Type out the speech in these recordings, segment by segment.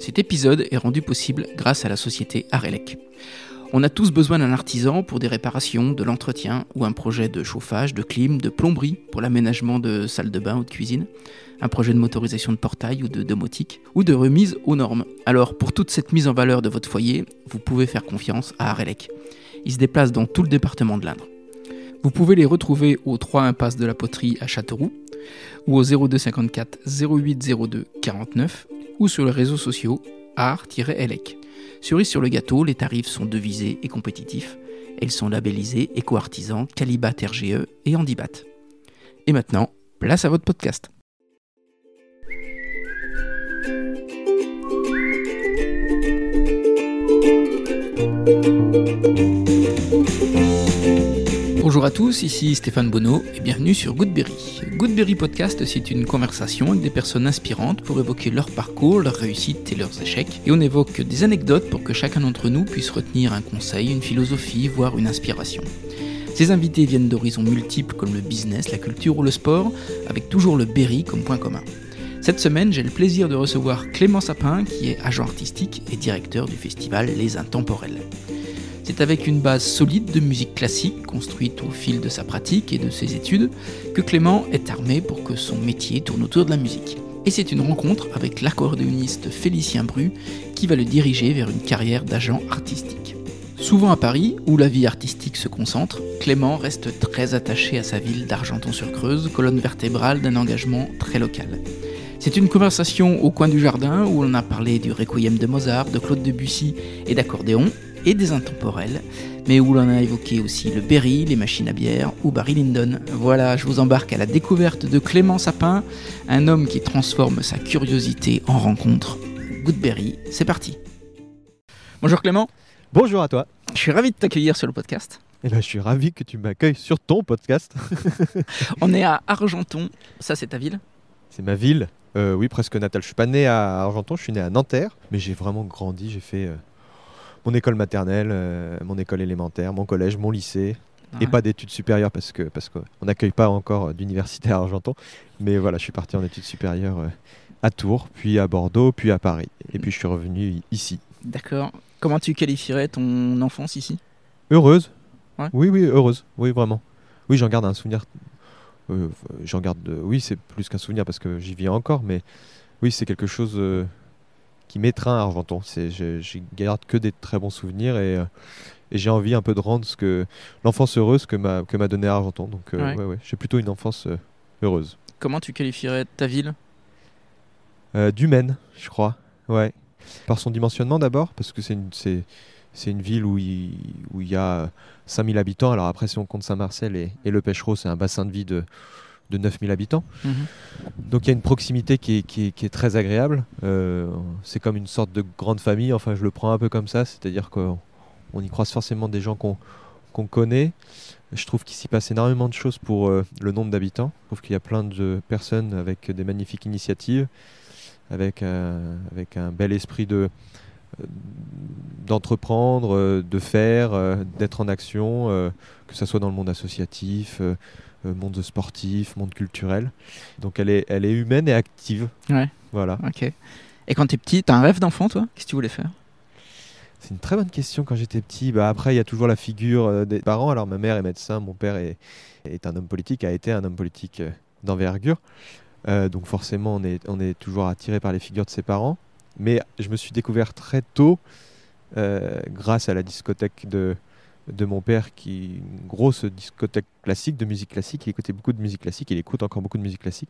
Cet épisode est rendu possible grâce à la société Arelec. On a tous besoin d'un artisan pour des réparations, de l'entretien ou un projet de chauffage, de clim, de plomberie pour l'aménagement de salles de bain ou de cuisine, un projet de motorisation de portail ou de domotique, ou de remise aux normes. Alors pour toute cette mise en valeur de votre foyer, vous pouvez faire confiance à Arelec. Ils se déplacent dans tout le département de l'Indre. Vous pouvez les retrouver au 3 impasse de la Poterie à Châteauroux ou au 0254 0802 49 ou sur les réseaux sociaux art-elec. Cerise sur le gâteau, les tarifs sont devisés et compétitifs. Elles sont labellisées éco-artisans, Calibat RGE et Handibat. Et maintenant, place à votre podcast. Bonjour à tous, ici Stéphane Bonneau et bienvenue sur Goodberry. Goodberry Podcast, c'est une conversation avec des personnes inspirantes pour évoquer leur parcours, leurs réussites et leurs échecs. Et on évoque des anecdotes pour que chacun d'entre nous puisse retenir un conseil, une philosophie, voire une inspiration. Ces invités viennent d'horizons multiples comme le business, la culture ou le sport, avec toujours le Berry comme point commun. Cette semaine, j'ai le plaisir de recevoir Clément Sapin, qui est agent artistique et directeur du festival Les Intemporels. C'est avec une base solide de musique classique, construite au fil de sa pratique et de ses études, que Clément est armé pour que son métier tourne autour de la musique. Et c'est une rencontre avec l'accordéoniste Félicien Bru qui va le diriger vers une carrière d'agent artistique. Souvent à Paris, où la vie artistique se concentre, Clément reste très attaché à sa ville d'Argenton-sur-Creuse, colonne vertébrale d'un engagement très local. C'est une conversation au coin du jardin où on a parlé du Requiem de Mozart, de Claude Debussy et d'accordéon, et des intemporels, mais où l'on a évoqué aussi le Berry, les machines à bière ou Barry Lyndon. Voilà, je vous embarque à la découverte de Clément Sapin, un homme qui transforme sa curiosité en rencontre. Goodberry, c'est parti. Bonjour Clément. Bonjour à toi. Je suis ravi de t'accueillir sur le podcast. Eh ben, je suis ravi que tu m'accueilles sur ton podcast. On est à Argenton, ça c'est ta ville? C'est ma ville, euh, oui presque natale. Je suis pas né à Argenton, je suis né à Nanterre, mais j'ai vraiment grandi, j'ai fait... Euh, mon école maternelle, euh, mon école élémentaire, mon collège, mon lycée. Et pas d'études supérieures parce que parce qu'on n'accueille pas encore euh, d'université à Argenton. Mais voilà, je suis parti en études supérieures euh, à Tours, puis à Bordeaux, puis à Paris. Et puis je suis revenu ici. D'accord. Comment tu qualifierais ton enfance ici? Heureuse. Oui, oui, heureuse. Oui, vraiment. Oui, j'en garde un souvenir. j'en garde. oui, c'est plus qu'un souvenir parce que j'y vis encore, mais oui, c'est quelque chose qui m'étreint à Argenton. Je, je garde que des très bons souvenirs et, euh, et j'ai envie un peu de rendre ce que l'enfance heureuse que m'a que m'a donné Argenton. Donc euh, ouais. Ouais, j'ai plutôt une enfance euh, heureuse. Comment tu qualifierais ta ville? D'humaine, je crois. Ouais. Par son dimensionnement d'abord, parce que c'est une, c'est, c'est une ville où il, où il y a 5000 habitants. Alors après, si on compte Saint-Marcel et, et le Pêchereau, c'est un bassin de vie de de 9000 habitants. Mhm. Donc il y a une proximité qui est, très agréable. Euh, c'est comme une sorte de grande famille, enfin je le prends un peu comme ça, c'est-à-dire qu'on y croise forcément des gens qu'on connaît. Je trouve qu'il s'y passe énormément de choses pour euh, le nombre d'habitants. Je trouve qu'il y a plein de personnes avec des magnifiques initiatives, avec, avec un bel esprit de d'entreprendre, de faire, d'être en action, que ce soit dans le monde associatif, euh, monde sportif, monde culturel. Donc elle est, elle est humaine et active. Ouais. Voilà. Ok. Et quand tu es petit, tu as un rêve d'enfant, toi? Qu'est-ce que tu voulais faire? C'est une très bonne question. Quand j'étais petit, bah après, il y a toujours la figure euh, des parents. Alors ma mère est médecin, mon père est, est un homme politique, a été un homme politique euh, d'envergure. donc forcément, on est, on est toujours attiré par les figures de ses parents. Mais je me suis découvert très tôt, grâce à la discothèque de, de mon père qui une grosse discothèque classique de musique classique. Il écoutait beaucoup de musique classique il écoute encore beaucoup de musique classique.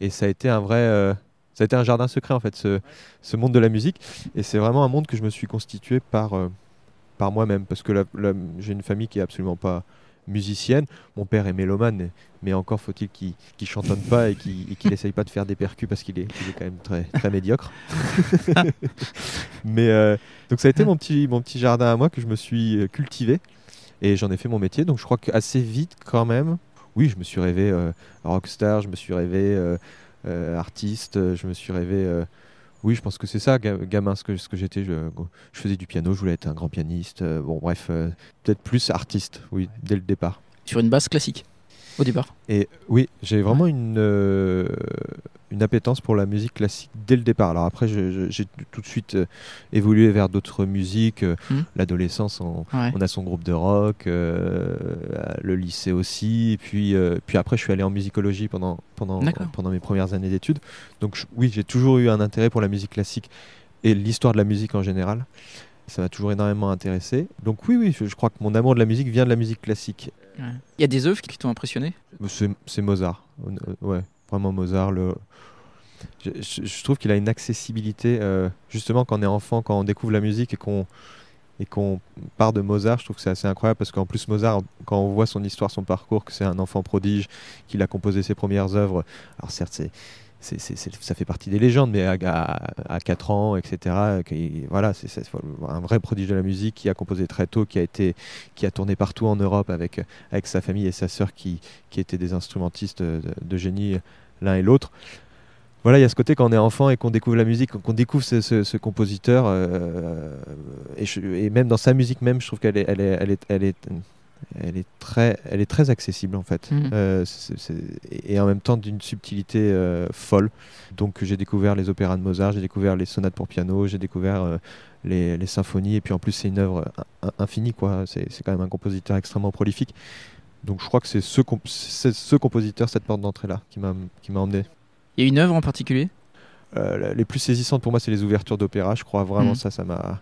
Et ça a été un vrai euh, ça a été un jardin secret en fait ce, ce monde de la musique. Et c'est vraiment un monde que je me suis constitué par euh, par moi-même. Parce que j'ai une famille qui est absolument pas musicienne mon père est mélomane mais encore faut-il qu'il qu chantonne pas et qu'il n'essaye pas de faire des percus parce qu'il est, quand même très très médiocre mais euh, donc ça a été mon petit mon petit jardin à moi que je me suis cultivé et j'en ai fait mon métier. Donc je crois qu'assez vite quand même, oui, je me suis rêvé euh, rockstar, je me suis rêvé euh, euh, artiste, je me suis rêvé... oui, je pense que c'est ça, gamin, ce que, ce que j'étais. Je, je, faisais du piano, je voulais être un grand pianiste. bon, bref, peut-être plus artiste, oui, dès le départ. Sur une base classique, au départ Et oui, j'ai vraiment une une appétence pour la musique classique dès le départ. Alors après, j'ai tout de suite euh, évolué vers d'autres musiques. Euh, Hmm. L'adolescence, on, Ouais. on a son groupe de rock, euh, le lycée aussi. Et puis, puis après, je suis allé en musicologie pendant, pendant, pendant mes premières années d'études. Donc je- oui, j'ai toujours eu un intérêt pour la musique classique et l'histoire de la musique en général. Ça m'a toujours énormément intéressé. Donc oui, oui, je, je crois que mon amour de la musique vient de la musique classique. Ouais. Il y a des œuvres qui t'ont impressionné? C'est Mozart. Ouais, vraiment Mozart. Je trouve qu'il a une accessibilité, euh, justement quand on est enfant, quand on découvre la musique et qu'on et qu'on part de Mozart, je trouve que c'est assez incroyable parce qu'en plus Mozart, quand on voit son histoire, son parcours, que c'est un enfant prodige, qu'il a composé ses premières œuvres, alors certes c'est ça fait partie des légendes, mais à, à, 4 ans, etc., voilà, c'est un vrai prodige de la musique qui a composé très tôt, qui a, été, qui a tourné partout en Europe avec, avec sa famille et sa sœur qui, qui étaient des instrumentistes de, génie l'un et l'autre. Voilà, il y a ce côté quand on est enfant et qu'on découvre la musique, qu'on découvre ce, compositeur, euh, et, même dans sa musique même, je trouve qu'elle est, elle est, elle est, elle est, elle est très, elle est très accessible en fait, Mhm. Euh, et et en même temps d'une subtilité euh, folle. Donc j'ai découvert les opéras de Mozart, j'ai découvert les sonates pour piano, j'ai découvert euh, les, les symphonies, et puis en plus c'est une œuvre in- in- infinie quoi. C'est quand même un compositeur extrêmement prolifique. Donc je crois que c'est ce, comp- ce compositeur, cette porte d'entrée là, qui m'a emmené. Il y a une œuvre en particulier? Les plus saisissantes pour moi, c'est les ouvertures d'opéra. Je crois vraiment Mhm. ça, ça m'a.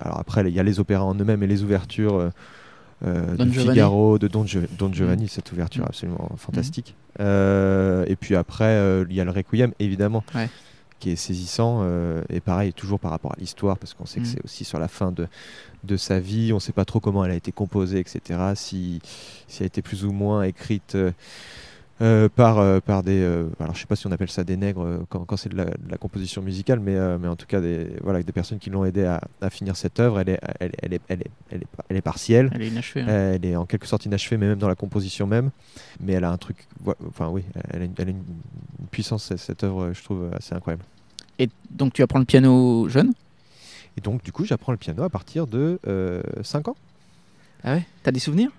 alors après, il y a les opéras en eux-mêmes et les ouvertures euh, de Giovanni. Figaro, de Don, Gio- Don Giovanni, cette ouverture Mhm. absolument fantastique. Euh, et puis après, euh, il y a le Requiem, évidemment, Ouais. qui est saisissant. euh, et pareil, toujours par rapport à l'histoire, parce qu'on sait que c'est aussi sur la fin de, de sa vie. On ne sait pas trop comment elle a été composée, etc. Si, si elle a été plus ou moins écrite. Euh, par, euh, par des. euh, alors, je sais pas si on appelle ça des nègres quand, quand c'est de la, de la composition musicale, mais, mais en tout cas, des, voilà, des personnes qui l'ont aidé à, à finir cette œuvre. Elle est, elle, elle est, elle est, elle est, elle est partielle. Elle est inachevée. hein. Elle est en quelque sorte inachevée, mais même dans la composition même. Mais elle a un truc. Enfin, oui, elle a une puissance, cette- cette œuvre, je trouve assez incroyable. Et donc tu apprends le piano jeune? Et donc, du coup, j'apprends le piano à partir de 5 ans. Ah ouais? T'as des souvenirs?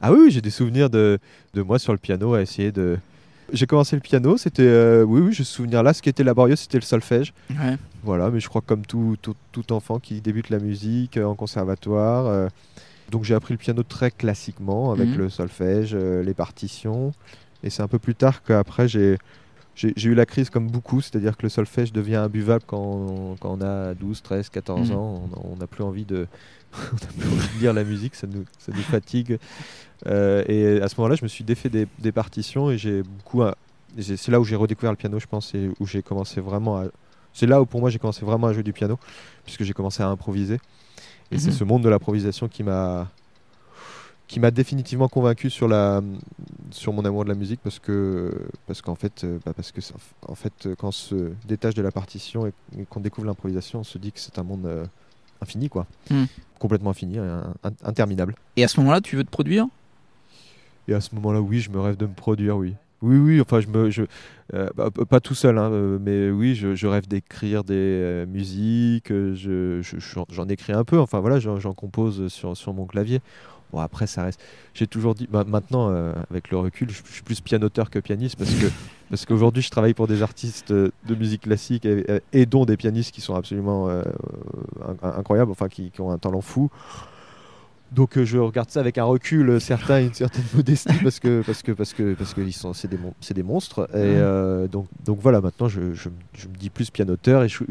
Ah oui, oui, j'ai des souvenirs de, de moi sur le piano à essayer de. J'ai commencé le piano, c'était. euh, oui, oui, j'ai ce souvenir-là. Ce qui était laborieux, c'était le solfège. Ouais. Voilà, mais je crois que comme tout, tout, tout enfant qui débute la musique euh, en conservatoire. euh, donc j'ai appris le piano très classiquement avec Mhm. le solfège, les partitions. Et c'est un peu plus tard qu'après j'ai. J'ai eu la crise comme beaucoup, c'est-à-dire que le solfège devient imbuvable quand on, quand on a 12, 13, 14 Mhm. ans. On- n'a plus envie de, on n'a plus envie de lire la musique, ça nous, ça nous fatigue. Euh, et à ce moment-là, je me suis défait des, des partitions et j'ai beaucoup. et c'est c'est là où j'ai redécouvert le piano, je pense, et où j'ai commencé vraiment à. C'est là où pour moi j'ai commencé vraiment à jouer du piano, puisque j'ai commencé à improviser. Et c'est Mhm. ce monde de l'improvisation qui m'a qui m'a définitivement convaincu sur la sur mon amour de la musique parce que parce qu'en fait euh, bah, parce que en fait quand on se détache de la partition et, qu'on découvre l'improvisation on se dit que c'est un monde euh, infini quoi Mhm. complètement infini un- un- interminable Et à ce moment-là, tu veux te produire? Et à ce moment-là, oui, je me rêve de me produire, oui. Oui, oui, enfin, je me, je, euh, bah, pas tout seul, hein, mais oui, je, je rêve d'écrire des euh, musiques, je, je- j'en- écris un peu, enfin voilà, j'en, j'en compose sur, sur mon clavier. Bon, après, ça reste. J'ai toujours dit, bah, maintenant, euh, avec le recul, je, je suis plus pianoteur que pianiste parce que parce qu'aujourd'hui, je travaille pour des artistes euh, de musique classique et, et dont des pianistes qui sont absolument euh, in- incroyables, enfin, qui, qui ont un talent fou. Donc euh, je regarde ça avec un recul euh, certain et une certaine modestie parce que parce que parce que parce que ils sont c'est des mon- des monstres et euh, donc donc voilà maintenant je, je, je me dis plus pianoteur et je-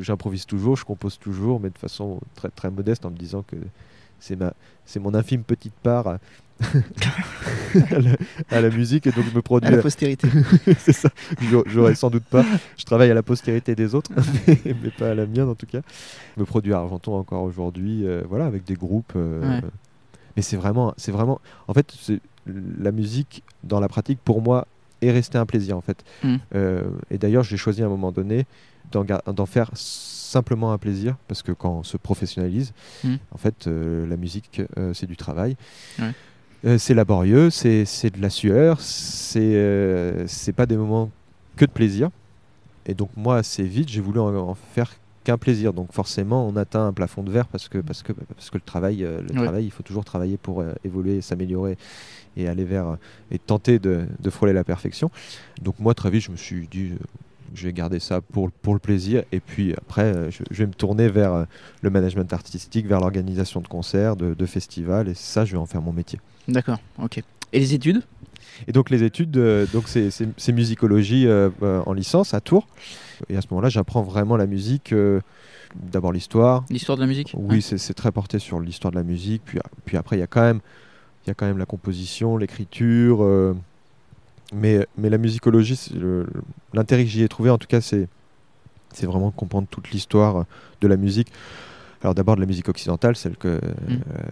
j'improvise toujours je compose toujours mais de façon très très modeste en me disant que c'est ma c'est mon infime petite part à, la, à la musique et donc je me produis à la postérité c'est ça. J'aurais- sans doute pas. Je travaille à la postérité des autres, mais, mais pas à la mienne en tout cas. Je me produis à Argenton encore aujourd'hui, euh, voilà, avec des groupes. euh, Ouais. Mais c'est vraiment, c'est vraiment. En fait, la musique dans la pratique pour moi est restée un plaisir en fait. Mm. Euh, et d'ailleurs, j'ai choisi à un moment donné d'en faire simplement un plaisir parce que quand on se professionnalise, Mm. en fait, euh, la musique euh, c'est du travail. Ouais. Euh, c'est laborieux, c'est de la sueur, c'est c'est pas des moments que de plaisir. Et donc moi, assez vite, j'ai voulu en, en faire qu'un plaisir. Donc forcément, on atteint un plafond de verre parce que, parce que, parce que le, travail, le Ouais. travail, il faut toujours travailler pour évoluer, s'améliorer et aller vers et tenter de, de frôler la perfection. Donc moi, très vite, je me suis dit, je vais garder ça pour, pour le plaisir. Et puis après, euh, je, je vais me tourner vers euh, le management artistique, vers l'organisation de concerts, de, de festivals. Et ça, je vais en faire mon métier. D'accord, ok. Et les études? Et donc les études, euh, donc c'est, musicologie euh, en licence à Tours. Et à ce moment-là, j'apprends vraiment la musique. euh, d'abord l'histoire. L'histoire de la musique Oui, c'est, c'est très porté sur l'histoire de la musique. Puis, puis après, il y a quand même, il y a quand même la composition, l'écriture. euh, mais, mais la musicologie, l'intérêt que j'y ai trouvé, en tout cas, c'est, vraiment comprendre toute l'histoire de la musique. Alors d'abord de la musique occidentale, celle que, euh,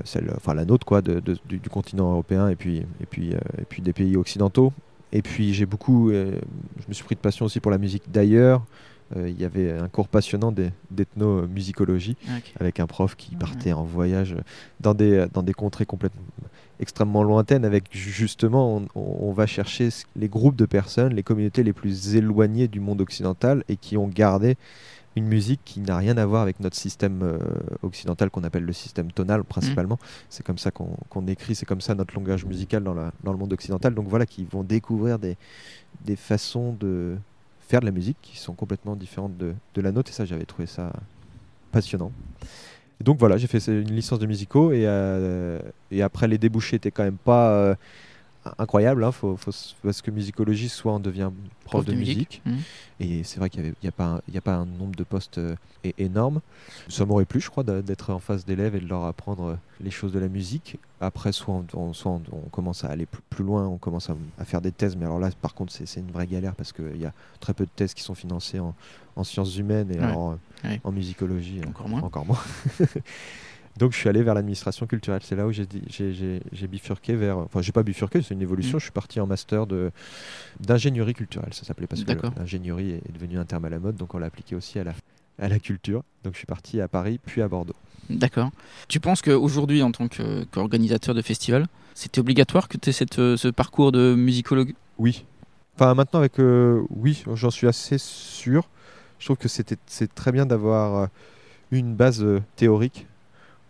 celle, enfin la nôtre quoi, de- de- du, du continent européen et puis et puis euh, et puis des pays occidentaux. Et puis j'ai beaucoup, euh, je me suis pris de passion aussi pour la musique d'ailleurs. Euh, Il y avait un cours passionnant d'e- d'ethnomusicologie Ah, ok. avec un prof qui Ouais. partait en voyage dans des, dans des contrées complètement extrêmement lointaines avec ju- justement on, on va chercher les groupes de personnes, les communautés les plus éloignées du monde occidental et qui ont gardé une musique qui n'a rien à voir avec notre système euh, occidental qu'on appelle le système tonal principalement. C'est comme ça qu'on écrit, c'est comme ça notre langage musical dans, la, dans le monde occidental. Donc voilà, qui vont découvrir des, des façons de faire de la musique qui sont complètement différentes de, de la nôtre. Et ça, j'avais trouvé ça passionnant. Et donc voilà, j'ai fait une licence de musico et, euh, et après les débouchés étaient quand même pas euh, incroyables. hein. Faut- parce que musicologie, soit on devient prof, de, musique, Mhm. et c'est vrai qu'il n'y a, pas un- il y a pas un nombre de postes euh, énorme. Ça m'aurait plu, je crois, d'être en face d'élèves et de leur apprendre euh, les choses de la musique. Après, soit on, on- soit on, on commence à aller plus, plus loin, on commence à, à faire des thèses. Mais alors là, par contre, c'est c'est une vraie galère parce qu'il y a très peu de thèses qui sont financées en, en sciences humaines et Ouais. alors, en musicologie. euh, Encore moins. Encore moins. Donc je suis allé vers l'administration culturelle. C'est là où j'ai bifurqué vers. Enfin, j'ai pas bifurqué, c'est une évolution. Mm. Je suis parti en master de d'ingénierie culturelle. Ça s'appelait parce que D'accord. l'ingénierie est devenu un terme à la mode, donc on l'a appliqué aussi à la à la culture. Donc je suis parti à Paris puis à Bordeaux. D'accord. Tu penses qu'aujourd'hui, en tant qu'organisateur de festival, c'était obligatoire que tu aies cette, ce parcours de musicologue? Oui. Enfin maintenant avec euh, oui, j'en suis assez sûr. Je trouve que c'est très bien d'avoir euh, une base euh, théorique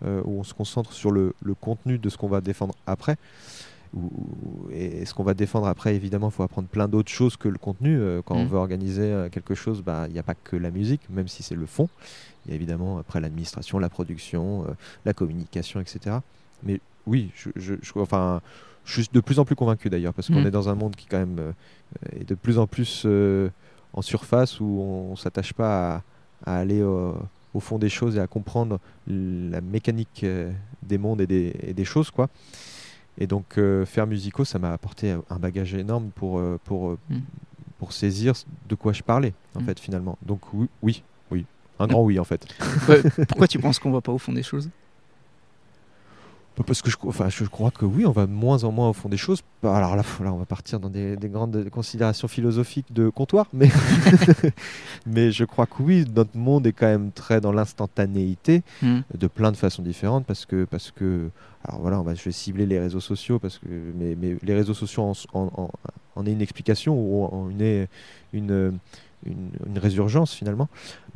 euh, où on se concentre sur le, le contenu de ce qu'on va défendre après. Et ce qu'on va défendre après, évidemment, il faut apprendre plein d'autres choses que le contenu. Quand on Mhm. veut organiser quelque chose, bah, il n'y a pas que la musique, même si c'est le fond. Il y a évidemment après l'administration, la production, la communication, etc. Mais oui, je, je- je- enfin, je suis de plus en plus convaincu d'ailleurs, parce qu'on Mhm. est dans un monde qui quand même euh, est de plus en plus euh, en surface, où on ne s'attache pas à, à aller au, au fond des choses et à comprendre la mécanique euh, des mondes et des, et des choses. quoi. Et donc euh, faire musico, ça m'a apporté un bagage énorme pour, euh, pour, euh, Mhm. pour saisir de quoi je parlais, en Mhm. fait, finalement. Donc oui, oui, oui. Un grand oui, en fait. Ouais, Pourquoi tu penses qu'on va pas au fond des choses? Parce que je, enfin, je crois que oui, on va de moins en moins au fond des choses. Alors là, là on va partir dans des, des grandes considérations philosophiques de comptoir, mais, mais je crois que oui, notre monde est quand même très dans l'instantanéité, Mhm. de plein de façons différentes, parce que, parce que alors voilà, on va, je vais cibler les réseaux sociaux, parce que mais, mais les réseaux sociaux en, en, en- en est une explication ou en est une, une, une résurgence finalement,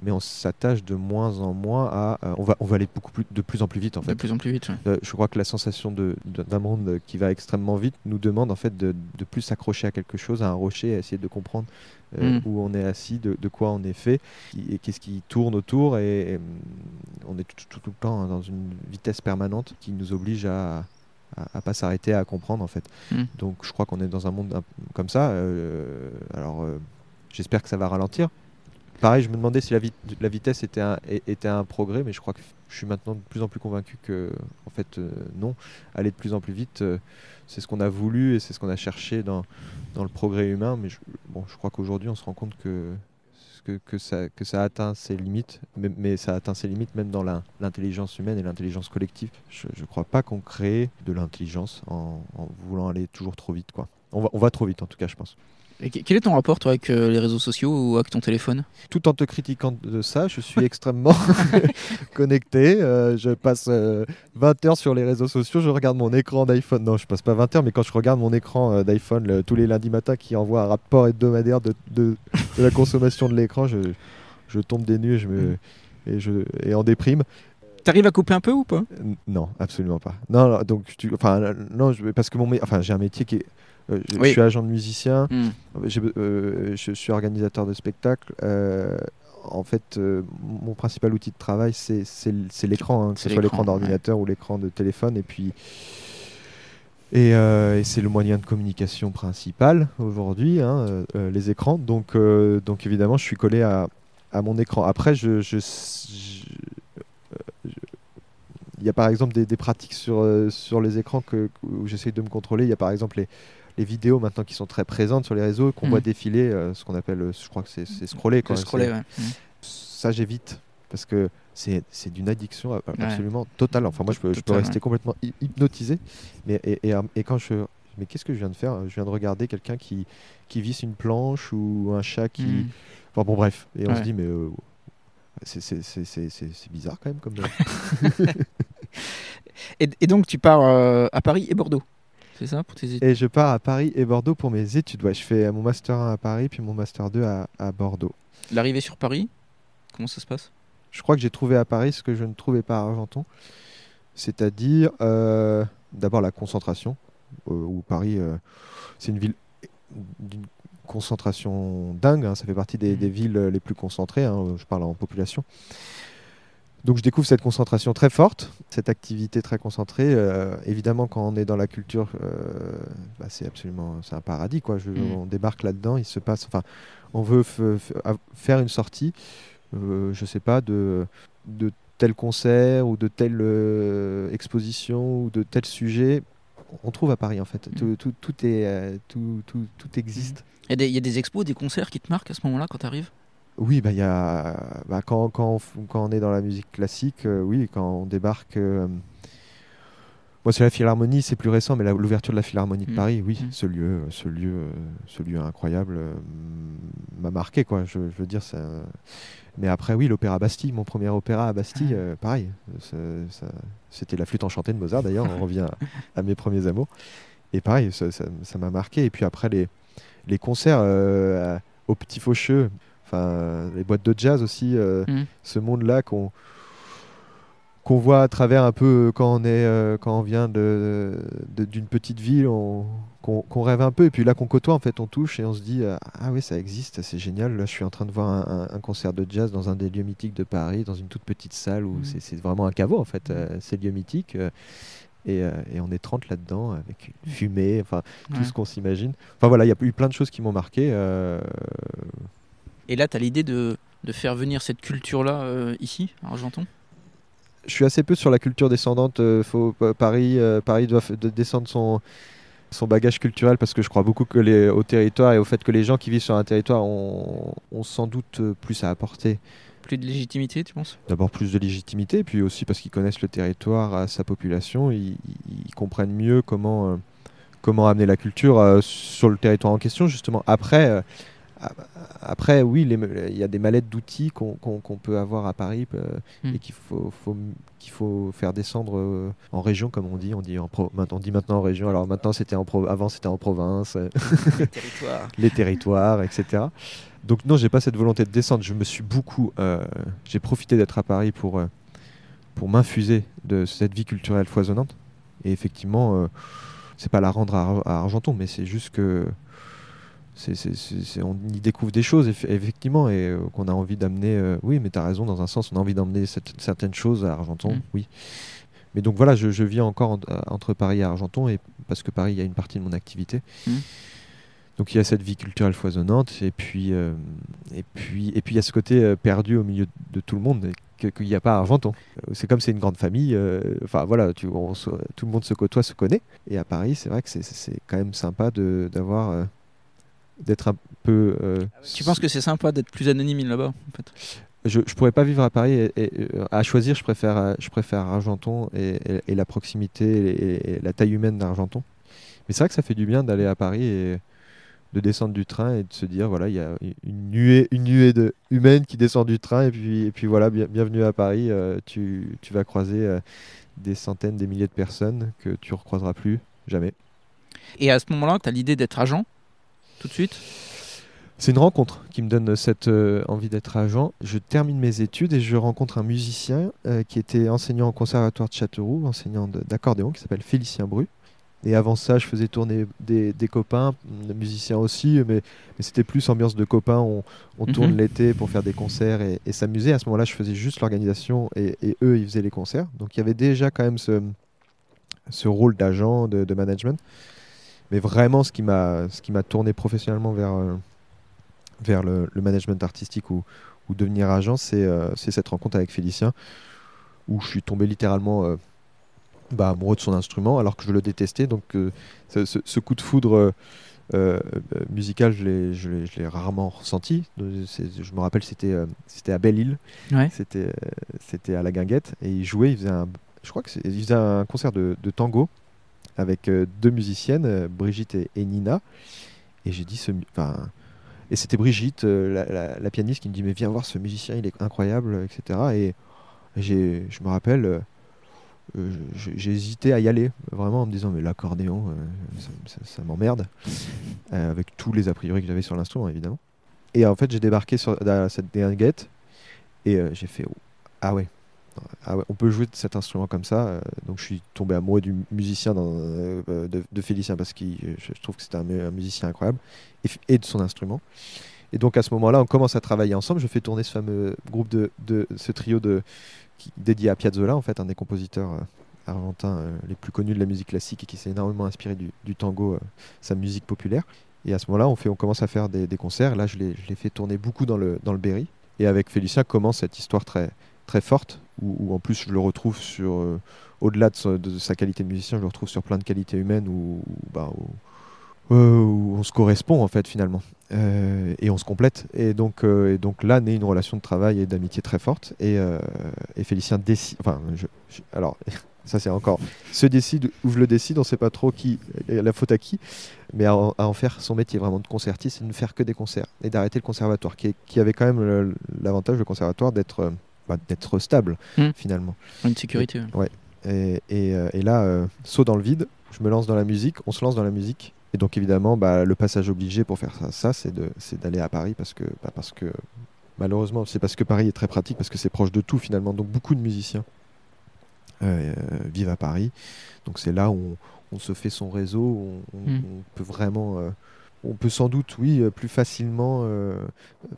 mais on s'attache de moins en moins à, euh, on va, on va aller beaucoup plus, de plus en plus vite en fait. De plus en plus vite. ouais. Euh, je crois que la sensation de- de- d'un monde qui va extrêmement vite nous demande en fait de, de plus s'accrocher à quelque chose, à un rocher, à essayer de comprendre euh, Mm. où on est assis, de, de quoi on est fait, qui- et qu'est-ce qui tourne autour. Et, et, hum, on est tout, tout- tout le temps dans une vitesse permanente qui nous oblige à à, à pas s'arrêter à comprendre en fait. Mm. Donc je crois qu'on est dans un monde comme ça. alors j'espère que ça va ralentir. Pareil, je me demandais si la, vi- la vitesse était un, progrès, mais je crois que je suis maintenant de plus en plus convaincu que, en fait, euh, non. Aller de plus en plus vite, euh, c'est ce qu'on a voulu et c'est ce qu'on a cherché dans, le progrès humain. Mais je, bon, je crois qu'aujourd'hui, on se rend compte que, ça, que atteint ses limites, mais, mais ça atteint ses limites même dans l'intelligence humaine et l'intelligence collective. Je ne crois pas qu'on crée de l'intelligence en, voulant aller toujours trop vite. On va trop vite, en tout cas, je pense. Et que- quel est ton rapport toi, avec euh, les réseaux sociaux ou avec ton téléphone? Tout en te critiquant de ça, je suis extrêmement connecté. Euh, je passe euh, 20 heures sur les réseaux sociaux, je regarde mon écran d'iPhone. Non, je passe pas 20 heures, mais quand je regarde mon écran euh, d'iPhone le- tous les lundis matins qui envoie un rapport hebdomadaire de, de- de la consommation de l'écran, je, je tombe des nues, je me, et, je, et en déprime. T'arrives à couper un peu ou pas? Non, absolument pas. Non, non, donc tu, enfin euh, non, je, parce que mon, enfin j'ai un métier qui est, euh, je, suis agent de musicien, Hmm. be- euh, je suis organisateur de spectacles. euh, en fait, euh, mon principal outil de travail, c'est l'écran, hein, que ce soit l'écran, d'ordinateur ou l'écran de téléphone. Et puis, et, euh, et c'est le moyen de communication principal aujourd'hui, hein, euh, euh, les écrans. Donc, euh, donc évidemment, je suis collé à, à mon écran. Après, je, je, je- euh, je- il y a par exemple des, des pratiques sur, euh, sur les écrans que, où j'essaye de me contrôler. Il y a par exemple les, les vidéos maintenant qui sont très présentes sur les réseaux, qu'on Mhm. voit défiler, euh, ce qu'on appelle, euh, je crois que c'est scroller. Quoi. scroller, ouais. Hmm. Ça, j'évite. Parce que c'est d'une addiction Ouais. absolument totale. Enfin, moi, je peux, je peux Total, rester ouais. complètement hy- hypnotisé. Mais, et, et, euh, et quand je. Mais qu'est-ce que je viens de faire Je viens de regarder quelqu'un qui, qui visse une planche ou un chat qui. Hmm. Enfin, bon, bref. Et on Ouais. se dit, mais. euh, c'est- bizarre quand même comme Et, et donc tu pars euh, à Paris et Bordeaux, c'est ça pour tes études Et je pars à Paris et Bordeaux pour mes études. Ouais, je fais mon master 1 à Paris, puis mon master 2 à, à Bordeaux. L'arrivée sur Paris, comment ça se passe? Je crois que j'ai trouvé à Paris ce que je ne trouvais pas à Argenton. C'est-à-dire, euh, d'abord la concentration. euh, où Paris, euh, c'est une ville d'une concentration dingue. hein, ça fait partie des, Mhm. des villes les plus concentrées. hein, je parle en population. Donc je découvre cette concentration très forte, cette activité très concentrée. euh, évidemment, quand on est dans la culture, euh, bah, c'est absolument, c'est un paradis quoi. Je- Mm. On débarque là-dedans, il se passe, enfin, on veut faire une sortie, euh, je sais pas, de, de tel concert ou de telle euh, exposition ou de tel sujet. On trouve à Paris en fait. Mm. Tout, tout, tout est, tout, tout, tout existe. Il y, a des- il y a des expos, des concerts qui te marquent à ce moment-là quand tu arrives Oui, bah, y a, bah, quand, quand, on, f- quand on est dans la musique classique, euh, oui, quand on débarque. euh, moi, c'est la Philharmonie, c'est plus récent, mais l'ouverture de la Philharmonie de Mm. Paris, oui, Mm. ce lieu, ce lieu, ce lieu incroyable euh, m'a marqué, quoi. Je, je veux dire, ça. Mais après, oui, l'opéra Bastille, mon premier opéra à Bastille, Ah. euh, pareil. C'était la flûte enchantée de Mozart, d'ailleurs. on revient à, à mes premiers amours. Et pareil, ça m'a marqué. Et puis après, les, les concerts euh, au Petit Faucheux, enfin, les boîtes de jazz aussi, euh, Mm. ce monde-là qu'on qu'on voit à travers un peu euh, quand on est euh, quand on vient de d'une petite ville on- qu'on rêve un peu et puis là qu'on côtoie en fait on touche et on se dit euh, ah oui ça existe c'est génial là je suis en train de voir un, concert de jazz dans un des lieux mythiques de Paris dans une toute petite salle où Mhm. c'est- vraiment un caveau en fait euh, ces lieux mythiques et, et on est 30 là-dedans avec une fumée enfin tout Ouais. ce qu'on s'imagine enfin voilà il y a eu plein de choses qui m'ont marqué Et là, tu as l'idée de, de faire venir cette culture-là euh, ici, à Argenton? Je suis assez peu sur la culture descendante. euh, faut, Pa- Paris, euh, Paris doit descendre son, son bagage culturel parce que je crois beaucoup que les, au territoire et au fait que les gens qui vivent sur un territoire ont, ont sans doute euh, plus à apporter. Plus de légitimité, tu penses? D'abord plus de légitimité, puis aussi parce qu'ils connaissent le territoire, sa population, ils, comprennent mieux comment, euh, comment amener la culture euh, sur le territoire en question. Justement, après, euh, après oui, il y a des mallettes d'outils qu'on peut avoir à Paris euh, Mm. et qu'il faut, faut- qu'il faut faire descendre euh, en région, comme on dit. On dit, en pro- maintenant- on dit maintenant en région. Alors maintenant, c'était en pro- avant, c'était en province, Les territoires. les territoires, etc. Donc non, j'ai pas cette volonté de descendre. Je me suis beaucoup, euh, j'ai profité d'être à Paris pour pour m'infuser de cette vie culturelle foisonnante. Et effectivement, c'est pas la rendre à Argenton, mais c'est juste que on y découvre des choses eff- effectivement et euh, qu'on a envie d'amener. euh, oui, mais tu as raison dans un sens, on a envie d'emmener certaines choses à Argenton. Mm. Oui. Mais donc voilà, je, je vis encore en- euh, entre Paris et Argenton et parce que Paris, il y a une partie de mon activité. Mm. Donc il y a cette vie culturelle foisonnante et puis euh, et puis et puis il y a ce côté perdu au milieu de tout le monde qu'il n'y a pas à Argenton. C'est comme c'est une grande famille. euh, Enfin voilà, tu, on tout le monde se côtoie, se connaît. Et à Paris, c'est vrai que c'est- quand même sympa de d'avoir d'être un peu. euh, Tu penses que c'est sympa d'être plus anonyme là-bas en fait? Je, je pourrais pas vivre à Paris et, et, euh, à choisir je préfère euh, je préfère Argenton et, et- et la proximité et, la taille humaine d'Argenton. Mais c'est vrai que ça fait du bien d'aller à Paris et de descendre du train et de se dire voilà il y a une nuée une nuée de humaines qui descend du train et puis et puis voilà bien- bienvenue à Paris euh, tu, tu vas croiser euh, des centaines des milliers de personnes que tu recroiseras plus jamais. Et à ce moment-là, tu as l'idée d'être agent? Tout de suite c'est une rencontre qui me donne cette euh, envie d'être agent. Je termine mes études et je rencontre un musicien euh, qui était enseignant au conservatoire de Châteauroux, enseignant d'accordéon, qui s'appelle Félicien Bru. Et avant ça, je faisais tourner des, copains, des musiciens aussi, mais, c'était plus ambiance de copains. On, tourne mhm. l'été pour faire des concerts et, s'amuser. À ce moment-là, je faisais juste l'organisation et, eux, ils faisaient les concerts. Donc il y avait déjà quand même ce, ce rôle d'agent, de, management. Mais vraiment, ce qui m'a tourné professionnellement vers, euh, vers le, management artistique ou, ou devenir agent, euh, c'est cette rencontre avec Félicien, où je suis tombé littéralement euh, bah, amoureux de son instrument, alors que je le détestais. Donc ce, coup de foudre musical, je l'ai rarement ressenti. Je me rappelle, c'était c'était à Belle-Île, c'était à la Guinguette, et il jouait, il faisait un, je crois que il faisait un concert de, tango avec deux musiciennes, Brigitte et, Nina. Et j'ai dit, ce, enfin, et c'était Brigitte, euh, la, pianiste, qui me dit Mais viens voir ce musicien, il est incroyable, etc. Et je me rappelle, euh, euh, j'ai hésité à y aller, vraiment en me disant Mais l'accordéon, ça, m'emmerde, avec tous les a priori que j'avais sur l'instrument, évidemment. Et en fait, j'ai débarqué sur cette guette et j'ai fait Ah ouais, ah on peut jouer de cet instrument comme ça. Euh, donc je suis tombé amoureux du musicien euh, de, Félicien parce que je, trouve que c'était un, musicien incroyable et, de son instrument. Et donc à ce moment-là, on commence à travailler ensemble. Je fais tourner ce fameux groupe de, ce trio dédié à Piazzolla, en fait, un des compositeurs euh, argentins les plus connus de la musique classique et qui s'est énormément inspiré du, tango, sa musique populaire. Et à ce moment-là, on, on commence à faire des, concerts. Là, je l'ai fait tourner beaucoup dans le, dans le Berry. Et avec Félicien commence cette histoire très, très forte, où, en plus je le retrouve sur, euh, au-delà de, sa qualité de musicien, je le retrouve sur plein de qualités humaines où, bah, euh, on se correspond en fait finalement. Euh, et on se complète. Et donc, là naît une relation de travail et d'amitié très forte. Et, Félicien décide. Enfin, alors, ça c'est encore. Se décide ou je le décide, on ne sait pas trop qui, la faute à qui, mais à, en faire son métier vraiment de concertiste et de ne faire que des concerts. Et d'arrêter le conservatoire, qui avait quand même l'avantage, le conservatoire, d'être bah, d'être stable hmm. finalement. Une sécurité. Et, ouais. Et, et, euh, là, euh, saut dans le vide, je me lance dans la musique, on se lance dans la musique. Et donc évidemment, bah, le passage obligé pour faire ça, ça c'est d'aller à Paris parce que, bah, parce que malheureusement, c'est parce que Paris est très pratique, parce que c'est proche de tout finalement. Donc beaucoup de musiciens euh, vivent à Paris. Donc c'est là où on, se fait son réseau, on, hmm. peut vraiment on peut sans doute, oui, euh, plus facilement euh,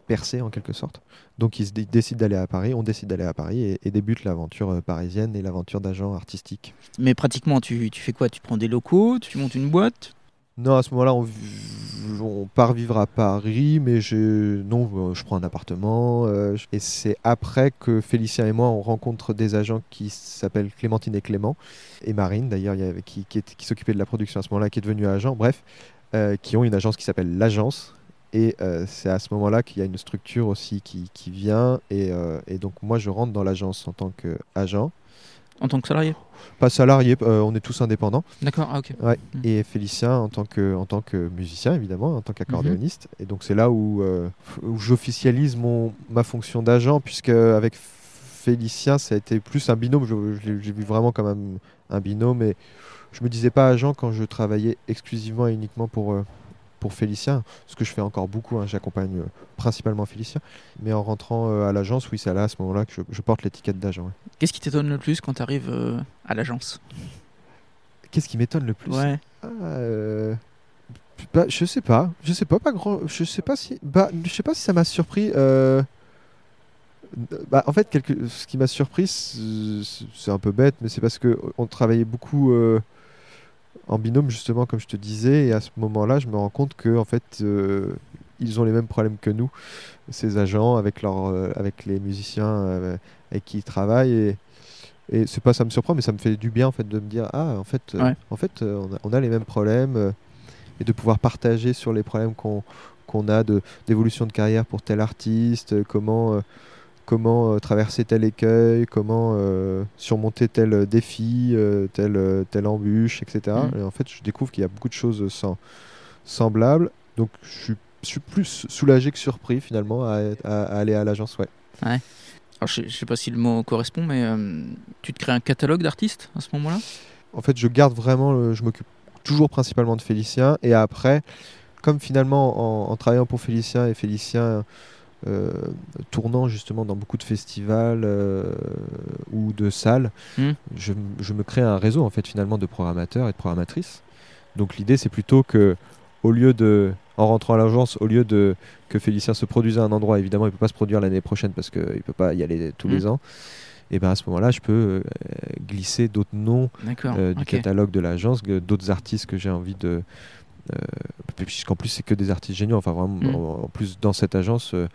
percer en quelque sorte. Donc ils décident d'aller à Paris, on décide d'aller à Paris et, débute l'aventure euh, parisienne et l'aventure d'agent artistique. Mais pratiquement, tu, fais quoi? Tu prends des locaux, tu montes une boîte? Non, à ce moment-là, on, part vivre à Paris, mais je, non, je prends un appartement. et c'est après que Félicien et moi, on rencontre des agents qui s'appellent Clémentine et Clément, et Marine d'ailleurs, qui, qui, qui s'occupait de la production à ce moment-là, qui est devenue agent. Bref, qui ont une agence qui s'appelle l'agence. Et euh, c'est à ce moment-là qu'il y a une structure aussi qui, qui vient. Et, euh, et, donc moi, je rentre dans l'agence en tant qu'agent. En tant que salarié? Pas salarié, on est tous indépendants. D'accord, ah, ok. Ouais. Hmm. Et Félicien en tant, que, en tant que musicien, évidemment, en tant qu'accordéoniste. Mhm. Et donc c'est là où, où j'officialise ma fonction d'agent, puisque avec Félicien, ça a été plus un binôme. J'ai vu vraiment comme un, un binôme. Et je me disais pas agent quand je travaillais exclusivement et uniquement pour, euh, pour Félicien, ce que je fais encore beaucoup, hein, j'accompagne euh, principalement Félicien, mais en rentrant euh, à l'agence, oui, c'est là à ce moment-là que je, porte l'étiquette d'agent. Qu'est-ce qui t'étonne le plus quand tu arrives à l'agence? Qu'est-ce qui m'étonne le plus? Ouais. ah, bah, Je sais pas, je sais pas, pas grand, je sais pas si, bah, je sais pas si ça m'a surpris. Bah, en fait, quelque... ce qui m'a surpris, c'est un peu bête, mais c'est parce qu'on travaillait beaucoup en binôme justement comme je te disais et à ce moment-là je me rends compte que en fait euh, ils ont les mêmes problèmes que nous ces agents avec leur euh, avec les musiciens euh, avec qui ils travaillent et, et c'est pas ça me surprend mais ça me fait du bien en fait de me dire ah en fait en fait on a, les mêmes problèmes et de pouvoir partager sur les problèmes qu'on qu'on a de d'évolution de carrière pour tel artiste comment comment euh, traverser tel écueil, comment euh, surmonter tel défi, euh, telle, telle embûche, etc. Mm. Et en fait, je découvre qu'il y a beaucoup de choses semblables. Donc, je suis, plus soulagé que surpris finalement à, aller à l'agence. Ouais. ouais. Alors, je ne sais pas si le mot correspond, mais tu te crées un catalogue d'artistes à ce moment-là? En fait, je garde vraiment, je m'occupe toujours principalement de Félicien. Et après, comme finalement en, travaillant pour Félicien et Félicien euh, tournant justement dans beaucoup de festivals euh, ou de salles, Hmm. je, je me crée un réseau en fait finalement de programmateurs et de programmatrices. Donc l'idée c'est plutôt que au lieu de en rentrant à l'agence, au lieu de que Félicien se produise à un endroit, évidemment il peut pas se produire l'année prochaine parce qu'il peut pas y aller tous Hmm. les ans. Et ben à ce moment-là, je peux euh, glisser d'autres noms du catalogue de l'agence, d'autres artistes que j'ai envie de. Euh, puisqu'en plus, c'est que des artistes géniaux. Enfin, vraiment, Mm. en, en plus, dans cette agence, euh,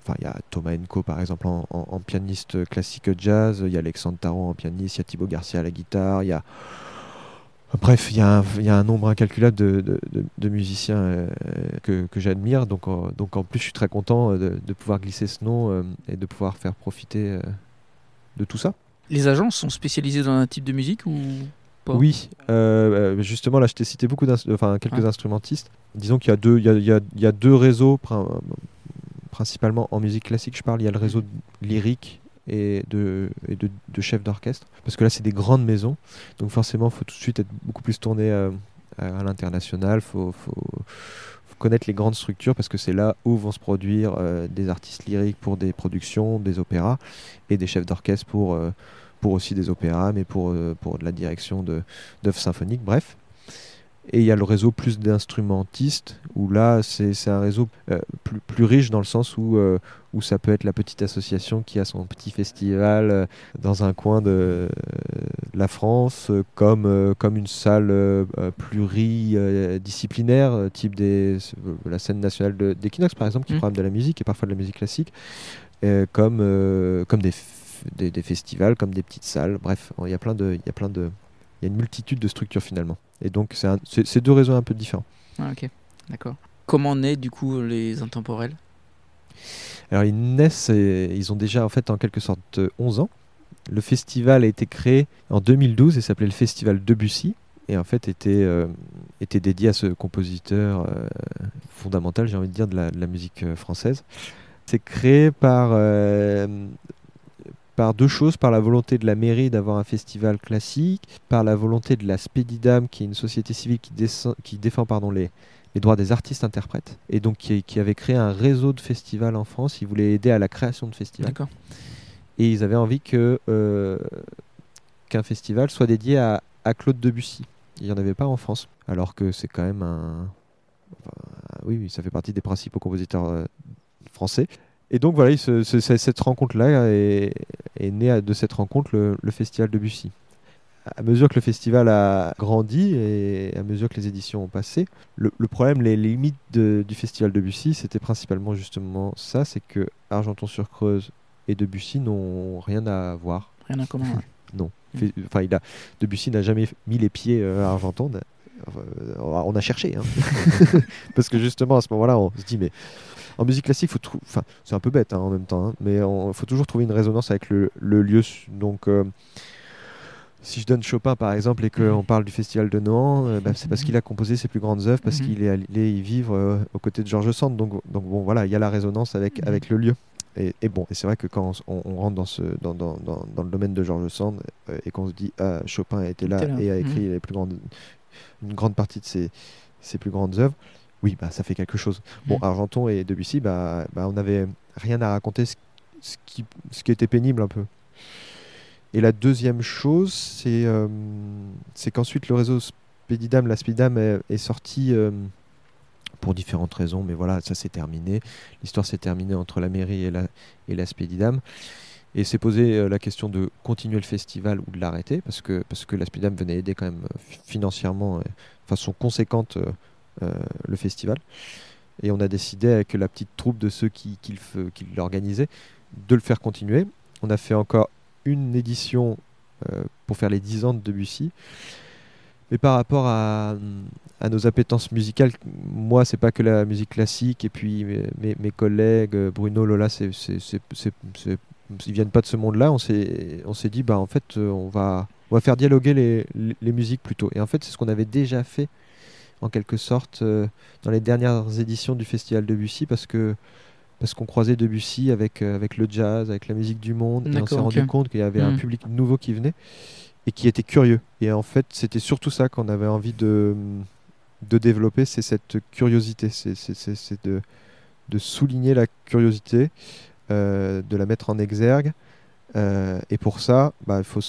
enfin, il y a Thomas Enco, par exemple, en, en- en pianiste classique jazz. Il y a Alexandre Taron en pianiste. Il y a Thibaut Garcia à la guitare. Il y a. Bref, il y, a un- il y a un nombre incalculable de, de- de- de musiciens euh, que, que j'admire. Donc, en- donc, en plus, je suis très content de, pouvoir glisser ce nom euh, et de pouvoir faire profiter de tout ça. Les agences sont spécialisées dans un type de musique ou pas Oui, euh, euh, justement là je t'ai cité beaucoup enfin quelques instrumentistes. Disons qu'il y a deux, il y a, il y a- il y a deux réseaux prin- principalement en musique classique. Je parle, il y a le réseau lyrique et de, et de, de chefs d'orchestre, parce que là c'est des grandes maisons, donc forcément il faut tout de suite être beaucoup plus tourné euh, à, à l'international. Faut, faut, faut connaître les grandes structures parce que c'est là où vont se produire euh, des artistes lyriques pour des productions, des opéras et des chefs d'orchestre pour euh, pour aussi des opéras, mais pour, euh, pour de la direction de- d'œuvres symphoniques, bref. Et il y a le réseau plus d'instrumentistes, où là, c'est un réseau euh, plus, plus riche dans le sens où, euh, où ça peut être la petite association qui a son petit festival euh, dans un coin de la France, comme, comme une salle pluridisciplinaire, type des, la scène nationale de- d'Equinox, par exemple, qui Mhm. programme de la musique et parfois de la musique classique, comme, comme des, des, des festivals, comme des petites salles. Bref, il y a plein de, il y a plein de, il y a une multitude de structures finalement. Et donc c'est deux réseaux un peu différents. Ah, ok, d'accord. Comment naît du coup les intemporels? Alors ils naissent, et ils ont déjà en fait en quelque sorte euh, 11 ans. Le festival a été créé en 2012 et s'appelait le Festival Debussy et en fait était, euh, était dédié à ce compositeur euh, fondamental, j'ai envie de dire, de la, de la musique euh, française. C'est créé par, euh, par deux choses, par la volonté de la mairie d'avoir un festival classique, par la volonté de la Spedidam, qui est une société civile qui, descend- qui défend pardon, les, les droits des artistes-interprètes, et donc qui, qui avait créé un réseau de festivals en France. Ils voulaient aider à la création de festivals. Et ils avaient envie que euh, qu'un festival soit dédié à, à Claude Debussy. Il n'y en avait pas en France, alors que c'est quand même un... enfin, oui, ça fait partie des principaux compositeurs euh, français. Et donc voilà, il se- cette rencontre-là est, est née à- de cette rencontre le, le festival Debussy. À mesure que le festival a grandi et à mesure que les éditions ont passé, le, le problème, les, limites de- du festival Debussy, c'était principalement justement ça, c'est que Argenton-sur-Creuse et Debussy n'ont rien à voir. Rien en commun. Non. Mm. Enfin, il a, Debussy n'a jamais mis les pieds euh, à Argenton. Euh, on a cherché, hein. parce que justement à ce moment-là, on se dit mais en musique classique, faut enfin, c'est un peu bête hein, en même temps, hein, mais il faut toujours trouver une résonance avec le, le lieu. Donc, euh, si je donne Chopin par exemple et qu'on parle du festival de Nohant, euh, bah, c'est parce qu'il a composé ses plus grandes œuvres, parce Mhm. qu'il est allé y vivre euh, aux côtés de Georges Sand. Donc, donc bon, voilà, il y a la résonance avec, Mhm. avec le lieu. Et, et bon, et c'est vrai que quand on, on rentre dans, ce, dans, dans, dans, dans le domaine de Georges Sand et qu'on se dit ah, Chopin a été là, Était là. et a écrit Mhm. les plus grandes, une grande partie de ses, ses plus grandes œuvres, oui, bah, ça fait quelque chose. Bon, Mhm. Argenton et Debussy, bah, bah, on n'avait rien à raconter, ce, ce qui, ce qui était pénible un peu. Et la deuxième chose, c'est euh, qu'ensuite le réseau Spedidam, la Spedidam est, est sorti euh, pour différentes raisons, mais voilà, ça s'est terminé. L'histoire s'est terminée entre la mairie et la, et la Spedidam. Et s'est posé euh, la question de continuer le festival ou de l'arrêter, parce que, parce que la Spedidam venait aider quand même fi- financièrement, de façon conséquente, le festival. Et on a décidé avec la petite troupe de ceux qui, l'organisaient de le faire continuer. On a fait encore une édition euh, pour faire les 10 ans de Debussy. Mais par rapport à, nos appétences musicales, moi, c'est pas que la musique classique, et puis mes, collègues, euh, Bruno, Lola, c'est, ils viennent pas de ce monde-là. On s'est, on s'est dit, bah, en fait, euh, on va, faire dialoguer les musiques plutôt. Et en fait, c'est ce qu'on avait déjà fait, en quelque sorte, euh, dans les dernières éditions du Festival Debussy, parce que parce qu'on croisait Debussy avec, euh, avec le jazz, avec la musique du monde, et on s'est rendu compte qu'il y avait un Mhm. public nouveau qui venait et qui était curieux. Et en fait, c'était surtout ça qu'on avait envie de, de développer, c'est cette curiosité, c'est de, de souligner la curiosité, euh, de la mettre en exergue. Euh, et pour ça, bah, il faut,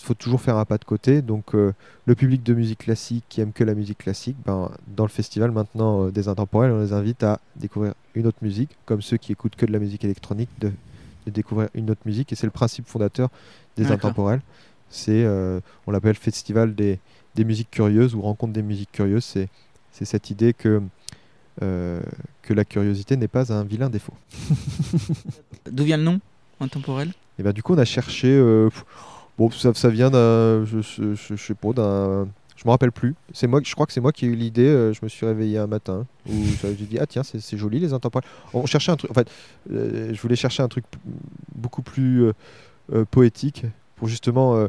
faut, toujours faire un pas de côté. Donc, euh, le public de musique classique qui aime que la musique classique, ben, dans le festival maintenant des intemporels, on les invite à découvrir une autre musique, comme ceux qui écoutent que de la musique électronique, de, de découvrir une autre musique. Et c'est le principe fondateur des intemporels. C'est, on l'appelle festival des, des musiques curieuses ou rencontre des musiques curieuses. C'est, cette idée que euh, que la curiosité n'est pas un vilain défaut. D'où vient le nom intemporel? Et ben du coup on a cherché. Euh, bon ça, ça vient d'un, je, je, sais pas d'un. Je me rappelle plus. C'est moi, je crois que c'est moi qui ai eu l'idée. Euh, je me suis réveillé un matin où j'ai dit ah tiens c'est joli les intemporels. On cherchait un truc. En fait, je voulais chercher un truc beaucoup plus poétique pour justement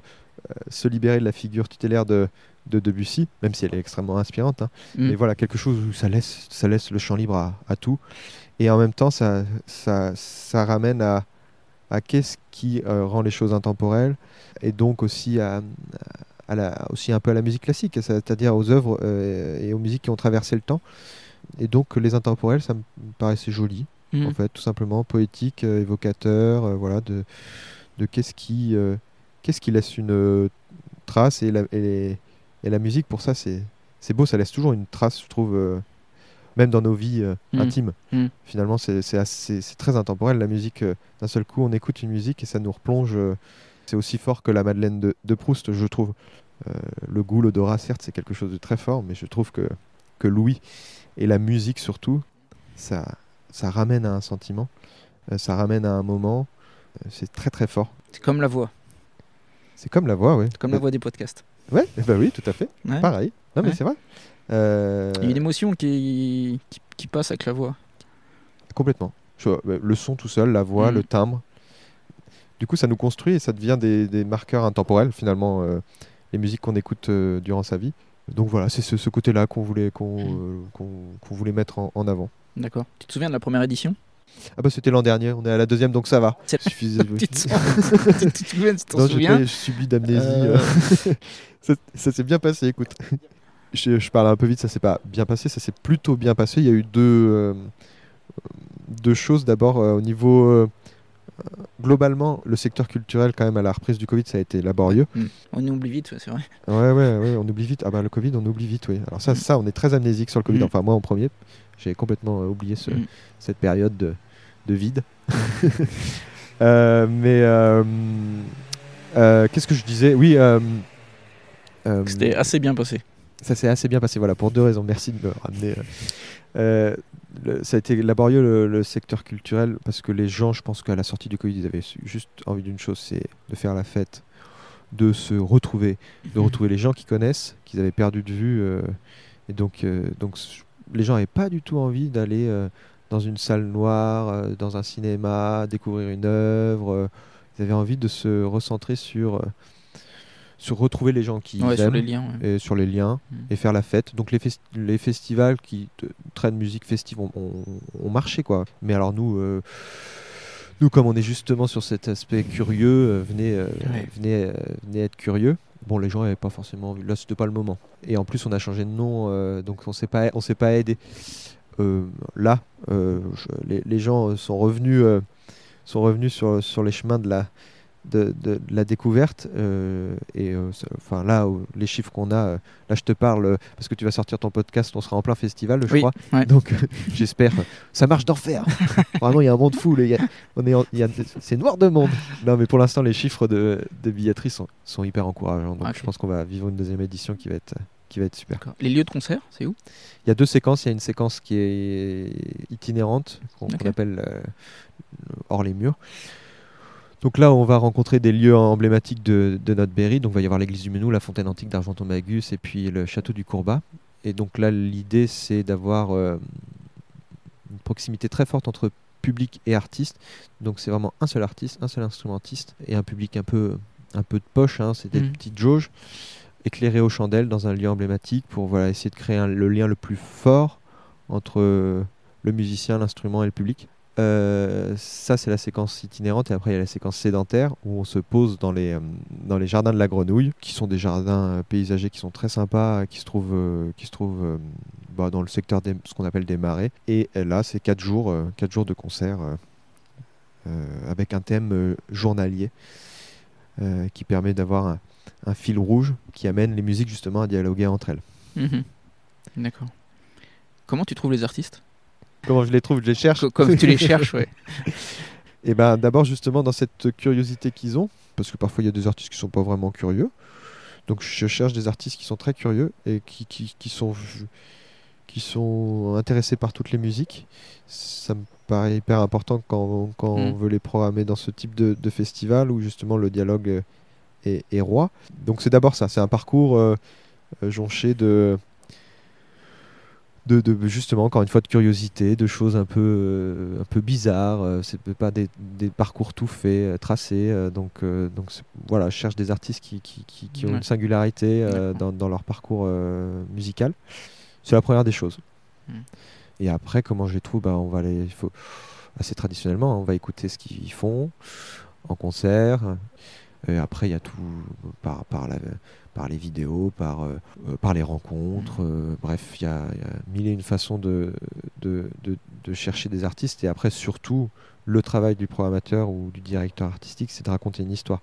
se libérer de la figure tutélaire de, de Debussy, même si elle est extrêmement inspirante. Hein. Mm. Mais voilà, quelque chose où ça laisse, ça laisse le champ libre à, tout. Et en même temps, ça, ça, ça ramène à, à qu'est-ce qui euh, rend les choses intemporelles et donc aussi, à, à la, aussi un peu à la musique classique, c'est-à-dire aux œuvres euh, et aux musiques qui ont traversé le temps. Et donc les intemporels, ça me paraissait joli, mm. en fait, tout simplement poétique, euh, évocateur, voilà, de, de qu'est-ce qui, qu'est-ce qui laisse une trace et, la, et, et la musique, pour ça, c'est beau, ça laisse toujours une trace, je trouve, même dans nos vies euh, mm. intimes. Mm. Finalement, c'est très intemporel. La musique, euh, d'un seul coup, on écoute une musique et ça nous replonge. c'est aussi fort que la Madeleine de, Proust, je trouve. le goût, l'odorat, certes, c'est quelque chose de très fort, mais je trouve que, que Louis et la musique surtout, ça, ça ramène à un sentiment, ça ramène à un moment. c'est très très fort. C'est comme la voix. C'est comme la voix, oui. Comme la voix des podcasts. Ouais, bah oui, tout à fait. Pareil. Non, mais c'est vrai. Euh, Il y a une émotion qui, qui, passe avec la voix. Complètement. Bah, le son tout seul, la voix, le mm. timbre. Du coup, ça nous construit et ça devient des, des marqueurs intemporels, finalement, euh, les musiques qu'on écoute euh, durant sa vie. Donc voilà, c'est ce, côté-là qu'on voulait, qu'on mm. voulait mettre en, en avant. D'accord. Tu te souviens de la première édition? Ah bah c'était l'an dernier, on est à la deuxième donc ça va. C'est suffisait. tu te souviens, Je subis d'amnésie. Euh. ça, s'est bien passé, écoute. Je, parle un peu vite, ça s'est pas bien passé, ça s'est plutôt bien passé. Il y a eu deux, euh, deux choses. D'abord, euh, au niveau globalement, le secteur culturel, quand même, à la reprise du Covid, ça a été laborieux. Hmm. On oublie vite, c'est vrai. Ouais, ouais, ouais, on oublie vite. Ah bah, le Covid, on oublie vite, oui. Alors, ça, hmm. ça, on est très amnésique sur le Covid. Hmm. Enfin, moi en premier, j'ai complètement oublié ce, cette période de, de vide. Euh, mais euh, euh, qu'est-ce que je disais? Oui. C'était assez bien passé. Ça s'est assez bien passé, voilà, pour deux raisons. Merci de me ramener. ça a été laborieux le, secteur culturel parce que les gens, je pense qu'à la sortie du Covid, ils avaient juste envie d'une chose, c'est de faire la fête, de se retrouver, de mhm. retrouver les gens qu'ils connaissent, qu'ils avaient perdu de vue. et donc, donc les gens n'avaient pas du tout envie d'aller dans une salle noire, euh, dans un cinéma, découvrir une œuvre. Euh, ils avaient envie de se recentrer sur, euh, sur retrouver les gens qui aiment sur les liens, et sur les liens mm. et faire la fête. Donc les, les festivals qui traînent musique festive ont, marché quoi. Mais alors nous. nous, comme on est justement sur cet aspect curieux, venez, venez, venez être curieux bon les gens n'avaient pas forcément envie là c'était pas le moment et en plus on a changé de nom donc on s'est pas on s'est pas aidé euh, là, euh, les, gens sont revenus, euh, sont revenus sur, sur les chemins de la, de, la découverte. et enfin là, les chiffres qu'on a, là je te parle parce que tu vas sortir ton podcast, on sera en plein festival, je crois. Donc j'espère. Ça marche d'enfer. Vraiment, il y a un monde fou. c'est noir de monde. Non, mais pour l'instant, les chiffres de, de billetterie sont, sont hyper encourageants. Donc je pense qu'on va vivre une deuxième édition qui va être qui va être super. Les lieux de concert, c'est où? Il y a deux séquences. Il y a une séquence qui est itinérante, qu'on appelle euh, hors les murs. Donc là, on va rencontrer des lieux emblématiques de, notre Berry. Donc il va y avoir l'église du Menou, la fontaine antique d'Argenton-Magus et puis le château du Courbat. Et donc là, l'idée, c'est d'avoir euh, une proximité très forte entre public et artiste. Donc c'est vraiment un seul artiste, un seul instrumentiste et un public un peu, un peu de poche. Hein. c'est des mmh. petites jauges éclairé aux chandelles dans un lieu emblématique pour voilà, essayer de créer le lien le plus fort entre le musicien, l'instrument et le public. Euh, ça c'est la séquence itinérante et après il y a la séquence sédentaire où on se pose dans les, euh, dans les jardins de la Grenouille, qui sont des jardins euh, paysagers qui sont très sympas, qui se trouvent, qui se trouvent bah, dans le secteur de ce qu'on appelle des marais. Et là c'est 4 jours, jours de concert avec un thème journalier qui permet d'avoir un, un fil rouge qui amène les musiques justement à dialoguer entre elles. Mhm. D'accord. Comment tu trouves les artistes? Comment je les trouve, je les cherche. Co- Comme tu les cherches, ouais. Et ben d'abord justement dans cette curiosité qu'ils ont, parce que parfois il y a des artistes qui sont pas vraiment curieux. Donc je cherche des artistes qui sont très curieux et qui, qui, qui sont qui sont intéressés par toutes les musiques. Ça me paraît hyper important quand, quand on Mm. veut les programmer dans ce type de, de festival où justement le dialogue est, est roi. Donc c'est d'abord ça, c'est un parcours euh, euh, jonché de, de, de- justement encore une fois de curiosité, de choses un peu euh, un peu bizarres. euh, c'est pas des, des parcours tout faits, euh, tracés. euh, donc donc voilà, je cherche des artistes qui, qui, qui- qui ont Ouais. une singularité dans, dans leur parcours musical. C'est la première des choses. Mm. Et après, comment je les trouve? Bah, on va les, faut assez traditionnellement, hein, on va écouter ce qu'ils font en concert. Et après, il y a tout par, par, la, par les vidéos, par, euh, euh, par les rencontres. euh, bref, il y a, il y a mille et une façons de, de, de- de chercher des artistes. Et après, surtout, le travail du programmateur ou du directeur artistique, c'est de raconter une histoire.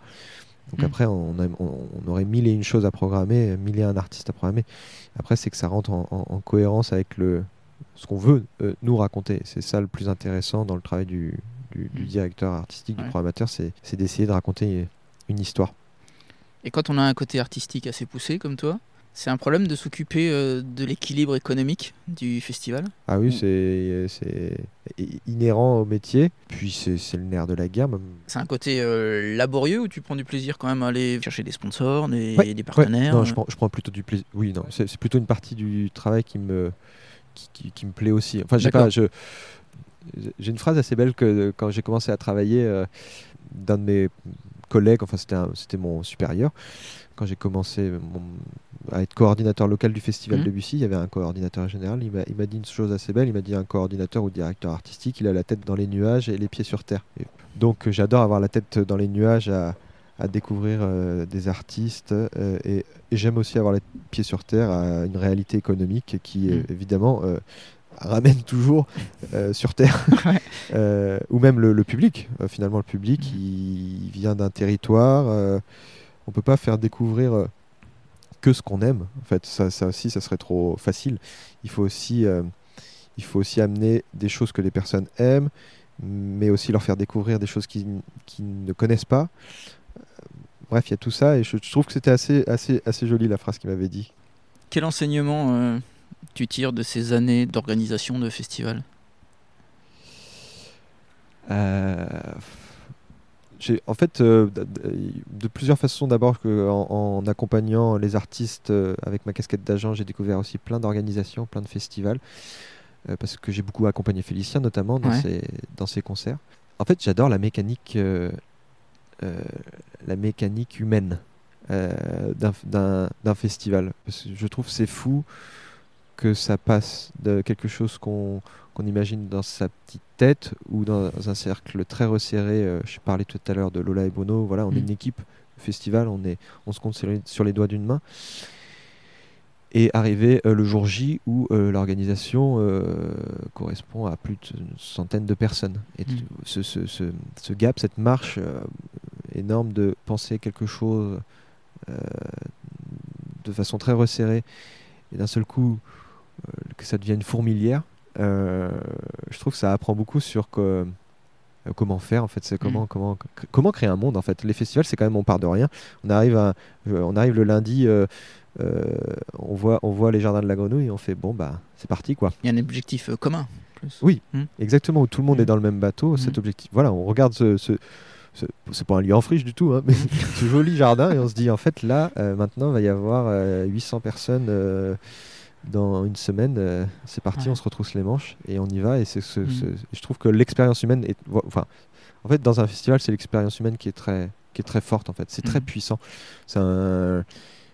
Donc Mm. après, on, a- on- on aurait mille et une choses à programmer, mille et un artistes à programmer. Après, c'est que ça rentre en, en- en cohérence avec le, ce qu'on veut euh, nous raconter. C'est ça le plus intéressant dans le travail du, du- du Mm. directeur artistique, Ouais. du programmateur, c'est d'essayer de raconter une histoire. Et quand on a un côté artistique assez poussé comme toi, c'est un problème de s'occuper euh, de l'équilibre économique du festival Ah oui, Mm. c'est c'est i- inhérent au métier. Puis c'est c'est le nerf de la guerre. même. C'est un côté euh, laborieux où tu prends du plaisir quand même à aller chercher des sponsors, des, Ouais, des partenaires Non, euh, je prends, je prends plutôt du plaisir. Oui, non, c'est c'est plutôt une partie du travail qui me, qui, qui- qui me plaît aussi. Enfin, j'ai pas, je, j'ai une phrase assez belle que quand j'ai commencé à travailler, euh, d'un de mes collègues, enfin c'était mon supérieur, quand j'ai commencé mon- à être coordinateur local du festival Mhm. de Bussy, il y avait un coordinateur général. Il m'a dit une chose assez belle. Il m'a dit un coordinateur ou directeur artistique, il a la tête dans les nuages et les pieds sur terre. Et donc euh, j'adore avoir la tête dans les nuages à, à découvrir euh, des artistes euh, et, et j'aime aussi avoir les pieds sur terre à une réalité économique qui Mm. évidemment euh, ramène toujours euh, sur terre. Ouais. Euh, ou même le, le public. Euh, finalement le public Mm. il, il vient d'un territoire euh, on peut pas faire découvrir que ce qu'on aime en fait. Ça, ça aussi ça serait trop facile. Il faut aussi euh, il faut aussi amener des choses que les personnes aiment mais aussi leur faire découvrir des choses qu'ils ne connaissent pas. Bref il y a tout ça et je, je trouve que c'était assez assez assez joli la phrase qu'il m'avait dit. Quel enseignement euh, tu tires de ces années d'organisation de festivals Euh, en fait, euh, de plusieurs façons. D'abord, en, en accompagnant les artistes euh, avec ma casquette d'agent, j'ai découvert aussi plein d'organisations, plein de festivals, euh, parce que j'ai beaucoup accompagné Félicien, notamment dans, Ouais. ses, dans ses concerts. En fait, j'adore la mécanique, la mécanique humaine d'un- festival. Parce que je trouve c'est fou que ça passe de quelque chose qu'on imagine dans sa petite tête ou dans un cercle très resserré. euh, je parlais tout à l'heure de Lola et Bono. Voilà, on est Mm. une équipe festival, on, est, on se compte sur les, sur les doigts d'une main. Et arriver euh, le jour J où euh, l'organisation correspond à plus d'une centaine de personnes. Et Mm. ce, ce- ce- ce gap, cette marche énorme de penser quelque chose de façon très resserrée et d'un seul coup que ça devient une fourmilière, euh, je trouve que ça apprend beaucoup sur que, euh, comment faire en fait, c'est comment, Mm. comment, comment créer un monde en fait. Les festivals, c'est quand même on part de rien. On arrive, à, euh, on arrive le lundi, euh, euh, on, voit, on voit les jardins de la grenouille et on fait bon bah c'est parti quoi. Il y a un objectif euh, commun. plus. Oui. Mm. Exactement, où tout le monde Mm. est dans le même bateau, cet Mm. objectif. Voilà, on regarde ce. ce- ce- c'est pas un lieu en friche du tout, hein, mais ce joli jardin et on se dit en fait là, euh, maintenant, il va y avoir euh, 800 personnes euh, dans une semaine. euh, c'est parti, Ouais. on se retrousse les manches et on y va. Et c'est ce, Mm. ce- je trouve que l'expérience humaine est. Enfin, en fait, dans un festival, c'est l'expérience humaine qui est très, qui est très forte en fait. C'est très Mm. puissant. C'est un.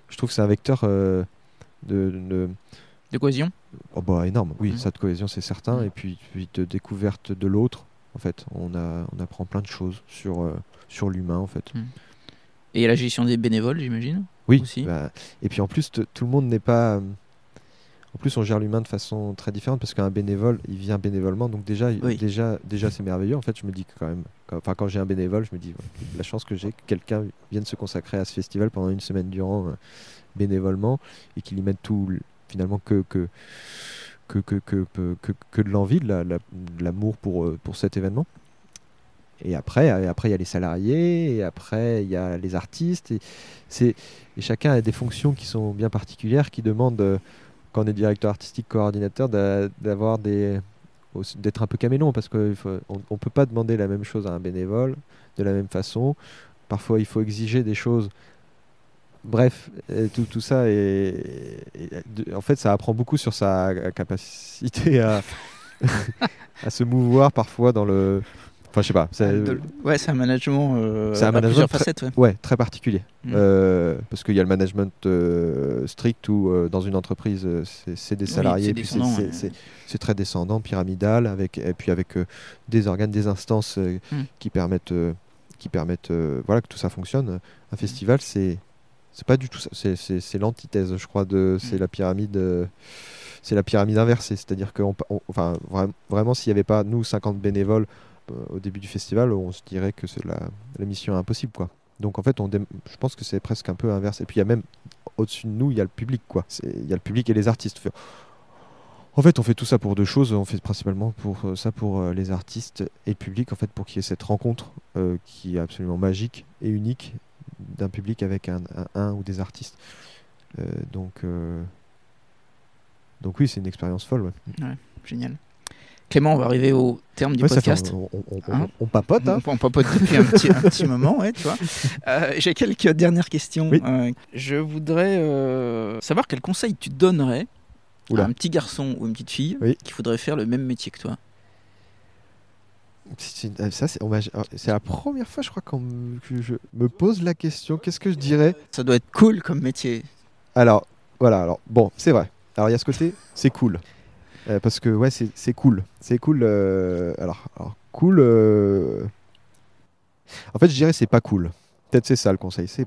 Je trouve que c'est un vecteur euh, de- de De cohésion? Oh bah énorme, oui, Mm. ça de cohésion c'est certain, et puis, puis de découverte de l'autre, En fait, on, a, on apprend plein de choses sur, euh, sur l'humain, en fait. Et la gestion des bénévoles, j'imagine? Oui. aussi. bah, et puis en plus, tout le monde n'est pas. En plus, on gère l'humain de façon très différente parce qu'un bénévole, il vient bénévolement. Donc déjà, Oui. déjà, déjà, c'est merveilleux. En fait, je me dis que quand même, quand, enfin, quand j'ai un bénévole, je me dis ouais, la chance que j'ai que quelqu'un vienne se consacrer à ce festival pendant une semaine durant euh, bénévolement et qu'il y mette tout finalement que que que que que, que, de l'envie, de la- la- de l'amour pour euh, pour cet événement. Et après, et après il y a les salariés, et après il y a les artistes. Et, et chacun a des fonctions qui sont bien particulières, qui demandent, euh, quand on est directeur artistique, coordinateur, d'a- d'avoir des, d'être un peu caméléon, parce qu'on ne peut pas demander la même chose à un bénévole de la même façon. Parfois, il faut exiger des choses. Bref, euh, tout, ça, de- en fait, ça apprend beaucoup sur sa capacité à, à se mouvoir parfois dans le... Enfin, je sais pas. c'est- De- Ouais, c'est un management, euh, C'est un à management plusieurs très- facettes. Ouais. Ouais, très particulier. Mm. Euh, parce qu'il y a le management euh, strict où euh, dans une entreprise c'est des Oui, salariés, c'est puis c'est- ouais. très descendant, pyramidal, avec, et puis avec des organes, des instances Mm. qui permettent, qui permettent voilà, que tout ça fonctionne. Un festival, c'est c'est pas du tout ça. C'est- l'antithèse, je crois, de c'est Mm. la pyramide. c'est la pyramide inversée, c'est-à-dire que on, on- enfin, vra- vraiment, s'il n'y avait pas nous 50 bénévoles au début du festival, on se dirait que c'est la, la mission impossible, quoi. Donc en fait, on je pense que c'est presque un peu inverse. Et puis il y a même au-dessus de nous, il y a le public, quoi. Il y a le public et les artistes. En fait, on fait tout ça pour deux choses. On fait principalement pour euh, ça pour euh, les artistes et le public, en fait, pour qu'il y ait cette rencontre euh, qui est absolument magique et unique d'un public avec un, ou des artistes. Donc, donc oui, c'est une expérience folle. ouais. Génial. Clément, on va arriver au terme du Ouais, ça fait- podcast. on, on- on- Hein on papote. hein. On, papote depuis un petit, un petit moment, ouais, tu vois. Euh, J'ai quelques dernières questions. Oui. Euh, je voudrais euh, savoir quel conseil tu donnerais Oula. à un petit garçon ou une petite fille Oui. qui voudrait faire le même métier que toi. C'est ça, alors, c'est la première fois, je crois, me- que je me pose la question. Qu'est-ce que je dirais? Ça doit être cool comme métier. Alors, voilà. Alors, bon, c'est vrai. Alors, il y a ce côté, c'est cool. Euh, parce que, ouais, c'est cool. C'est cool. euh, alors, alors, cool. euh, En fait, je dirais, c'est pas cool. Peut-être c'est ça le conseil. C'est-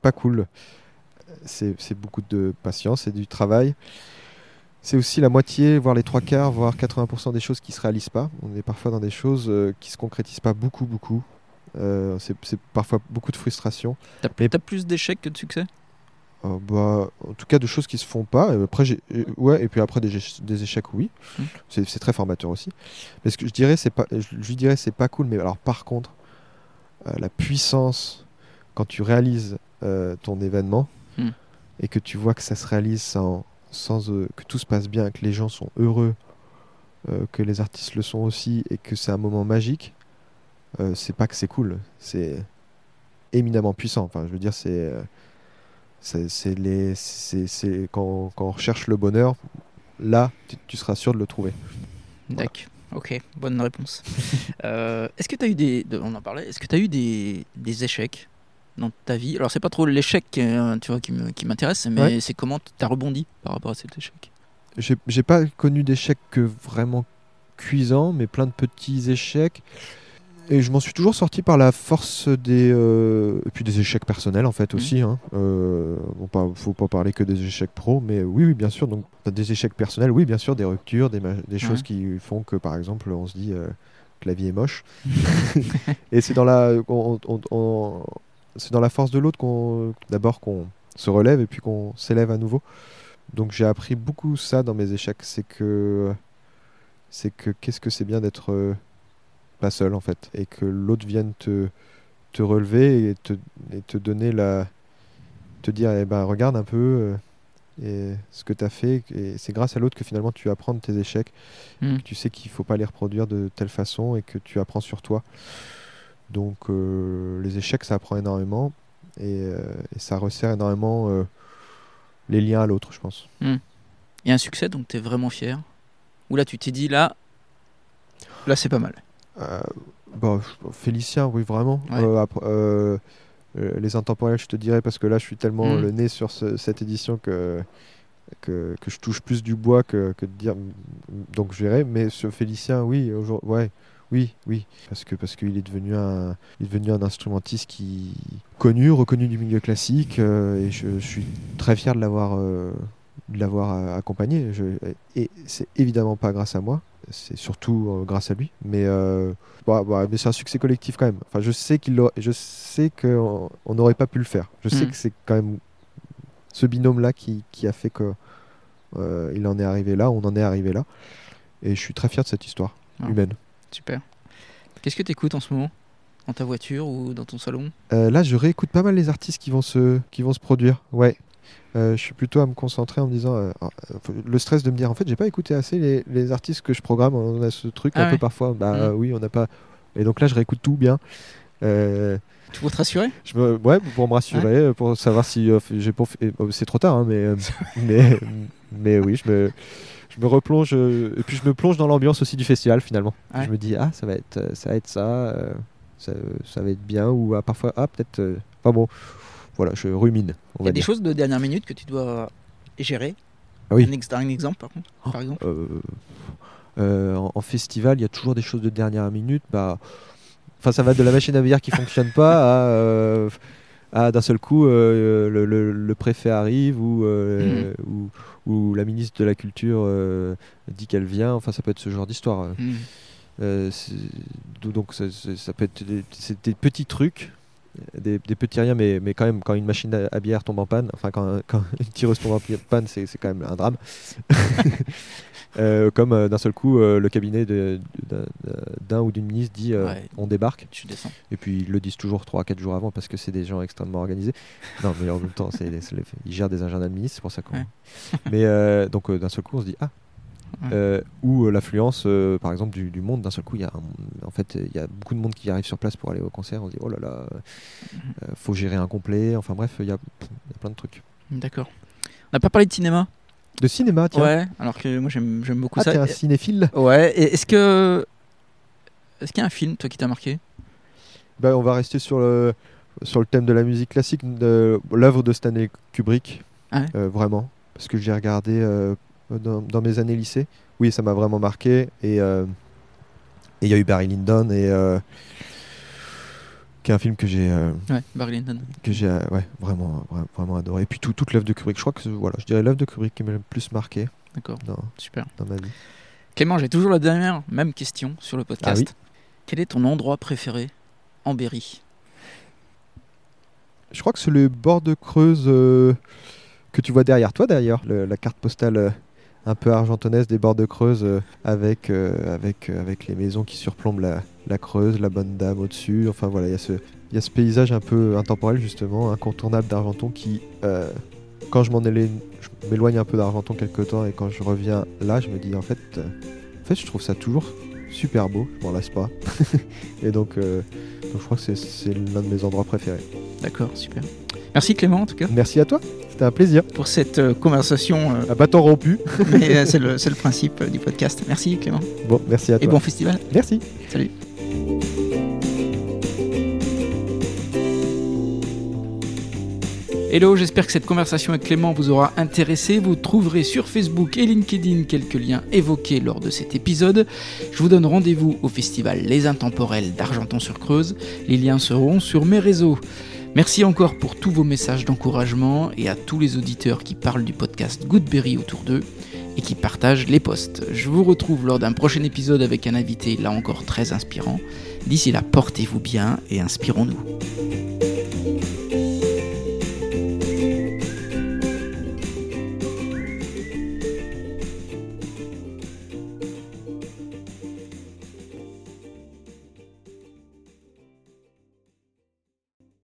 pas cool. C'est beaucoup de patience, c'est du travail. C'est aussi la moitié, voire les trois quarts, voire 80% des choses qui se réalisent pas. On est parfois dans des choses qui se concrétisent pas beaucoup, beaucoup. C'est parfois beaucoup de frustration. T'as Mais- plus d'échecs que de succès? Euh, bah, en tout cas, de choses qui se font pas. Euh, Après, j'ai- euh, ouais, et puis après des, éche- des échecs, oui. C'est très formateur aussi. Mais ce que je dirais, c'est pas, je, lui dirais, c'est pas cool. Mais alors, par contre, euh, la puissance quand tu réalises euh, ton événement Mm. et que tu vois que ça se réalise sans, sans que tout se passe bien, que les gens sont heureux, que les artistes le sont aussi, et que c'est un moment magique. c'est pas que c'est cool, c'est éminemment puissant. Enfin, je veux dire, c'est c'est les c'est c'est- quand, quand on recherche le bonheur là tu, tu seras sûr de le trouver D'accord. Ok, bonne réponse. Euh, est-ce que tu as eu des. de- on en parlait. Est-ce que tu as eu des, des échecs dans ta vie? Alors, c'est pas trop l'échec euh, tu vois, qui m'intéresse, mais Ouais. c'est comment tu as rebondi par rapport à cet échec? j'ai pas connu d'échecs que vraiment cuisants mais plein de petits échecs et je m'en suis toujours sorti par la force des euh, et puis des échecs personnels en fait Mhm. aussi hein. Euh, bon, pas, faut pas parler que des échecs pro mais oui oui bien sûr donc des échecs personnels oui bien sûr des ruptures des, des choses Ouais. qui font que par exemple on se dit euh, que la vie est moche et c'est dans la on- on- on- c'est dans la force de l'autre qu'on d'abord qu'on se relève et puis qu'on s'élève à nouveau donc j'ai appris beaucoup ça dans mes échecs c'est que c'est que qu'est-ce que c'est bien d'être pas seul en fait et que l'autre vienne te te relever et te, et te donner la te dire eh ben regarde un peu euh, et ce que tu as fait et c'est grâce à l'autre que finalement tu apprends de tes échecs Mm. que tu sais qu'il faut pas les reproduire de telle façon et que tu apprends sur toi donc euh, les échecs ça apprend énormément et, euh, et ça resserre énormément les liens à l'autre je pense Et un succès, donc tu es vraiment fier? Ou là, tu t'es dit, là, là c'est pas mal. Euh, bah, Félicien, oui, vraiment. Ouais. Euh, après, euh, les intemporels, je te dirais, parce que là, je suis tellement Mm. le nez sur ce- cette édition que, que, que je touche plus du bois que, que de dire. Donc, je verrai. Mais sur Félicien, oui, aujourd- ouais, Oui, oui, parce que parce qu'il est devenu un, il est devenu un instrumentiste qui connu, reconnu du milieu classique, euh, et je, je suis très fier de l'avoir, euh, de l'avoir accompagné. Je- et c'est évidemment pas grâce à moi, c'est surtout euh, grâce à lui, mais euh, bah, bah, mais c'est un succès collectif quand même. Enfin, je sais qu'il, je sais que on on n'aurait pas pu le faire. Je sais Mm. que c'est quand même ce binôme là qui, qui a fait que euh, il en est arrivé là, on en est arrivé là, et je suis très fier de cette histoire Ah. humaine. Super. Qu'est-ce que tu écoutes en ce moment? Dans ta voiture ou dans ton salon? Euh, là, je réécoute pas mal les artistes qui vont se, qui vont se produire. Ouais. Euh, je suis plutôt à me concentrer en me disant euh, euh, le stress de me dire en fait j'ai pas écouté assez les, les artistes que je programme on a ce truc Ah un ouais. peu parfois bah Mm. oui on n'a pas et donc là je réécoute tout bien Tu veux te rassurer? je me... ouais pour me rassurer pour savoir si euh, j'ai fait- euh, c'est trop tard hein, mais euh, mais mais oui je me je me replonge euh, et puis je me plonge dans l'ambiance aussi du festival finalement Ouais. je me dis ah ça va être ça va être ça ça, ça va être bien ou ah, parfois ah peut-être enfin bon voilà je rumine Il y a des dire choses de dernière minute que tu dois gérer Ah oui. un, ex- un exemple par contre par exemple Euh, euh, en, en festival, il y a toujours des choses de dernière minute. Bah, enfin, ça va de la machine à bière qui fonctionne pas à, euh, à d'un seul coup euh, le, le- le préfet arrive ou, euh, ou, ou la ministre de la culture dit qu'elle vient. Enfin, ça peut être ce genre d'histoire. C'est- donc ça, ça peut être des petits trucs, des, des petits riens, mais, mais quand même, quand une machine à, à bière tombe en panne, enfin quand, quand une tireuse tombe en panne, c'est c'est quand même un drame. Euh, comme euh, d'un seul coup, euh, le cabinet d'un ou d'une ministre dit Ouais. on débarque, Tu descends. et puis ils le disent toujours 3-4 jours avant parce que c'est des gens extrêmement organisés. Non, mais en même temps, ils gèrent des agendas de ministres, c'est pour ça qu'on. Ouais. mais donc d'un seul coup, on se dit ah. Euh, ou euh, l'affluence, euh, par exemple, du, du monde. D'un seul coup, il y a un- en fait, il y a beaucoup de monde qui arrive sur place pour aller au concert. On se dit oh là là, Mhm. euh, faut gérer un complet. Enfin bref, il y a, il y a plein de trucs. D'accord. On n'a pas parlé de cinéma? De cinéma, tiens. Ouais, alors que moi j'aime beaucoup ah, ça. t'es un cinéphile? Ouais, et est-ce que. Est-ce qu'il y a un film, toi, qui t'a marqué? Bah, on va rester sur le, sur le thème de la musique classique, de l'œuvre de Stanley Kubrick. Ah ouais vraiment. Parce que j'ai regardé dans, dans mes années lycée. Oui, ça m'a vraiment marqué. Et euh, et il y a eu Barry Lyndon, et, euh, qui est un film que j'ai euh, Ouais, Barry Lyndon. que j'ai euh, ouais, vraiment, vra- vraiment adoré. Et puis tout- toute l'œuvre de Kubrick. Je crois que voilà, je dirais l'œuvre de Kubrick qui m'a le plus marqué D'accord, dans, super. dans ma vie. Clément, j'ai toujours la dernière, même question sur le podcast. Ah oui Quel est ton endroit préféré en Berry? Je crois que c'est le bord de Creuse euh, que tu vois derrière toi d'ailleurs, le- la carte postale euh, un peu argentonnaise des bords de Creuse euh, avec, euh, avec, euh, avec les maisons qui surplombent la, la Creuse, la bonne dame au-dessus. Enfin voilà, il y, a ce- il y a ce paysage un peu intemporel justement, incontournable d'Argenton qui, quand je m'en éloigne, je m'éloigne un peu d'Argenton quelque temps et quand je reviens là, je me dis en fait, en fait je trouve ça toujours super beau, je m'en lasse pas. et donc, donc je crois que c'est l'un de mes endroits préférés. D'accord, super. Merci Clément en tout cas Merci à toi, c'était un plaisir. pour cette euh, conversation. euh, À bâton rompu. mais, euh, c'est le, le principe du podcast. Merci Clément Bon, merci à et toi. bon festival. Merci. Salut. Hello, j'espère que cette conversation avec Clément vous aura intéressé. Vous trouverez sur Facebook et LinkedIn quelques liens évoqués lors de cet épisode. Je vous donne rendez-vous au festival Les Intemporels d'Argenton-sur-Creuse. Les liens seront sur mes réseaux. Merci encore pour tous vos messages d'encouragement et à tous les auditeurs qui parlent du podcast Goodberry autour d'eux et qui partagent les posts. Je vous retrouve lors d'un prochain épisode avec un invité là encore très inspirant. D'ici là, portez-vous bien et inspirons-nous.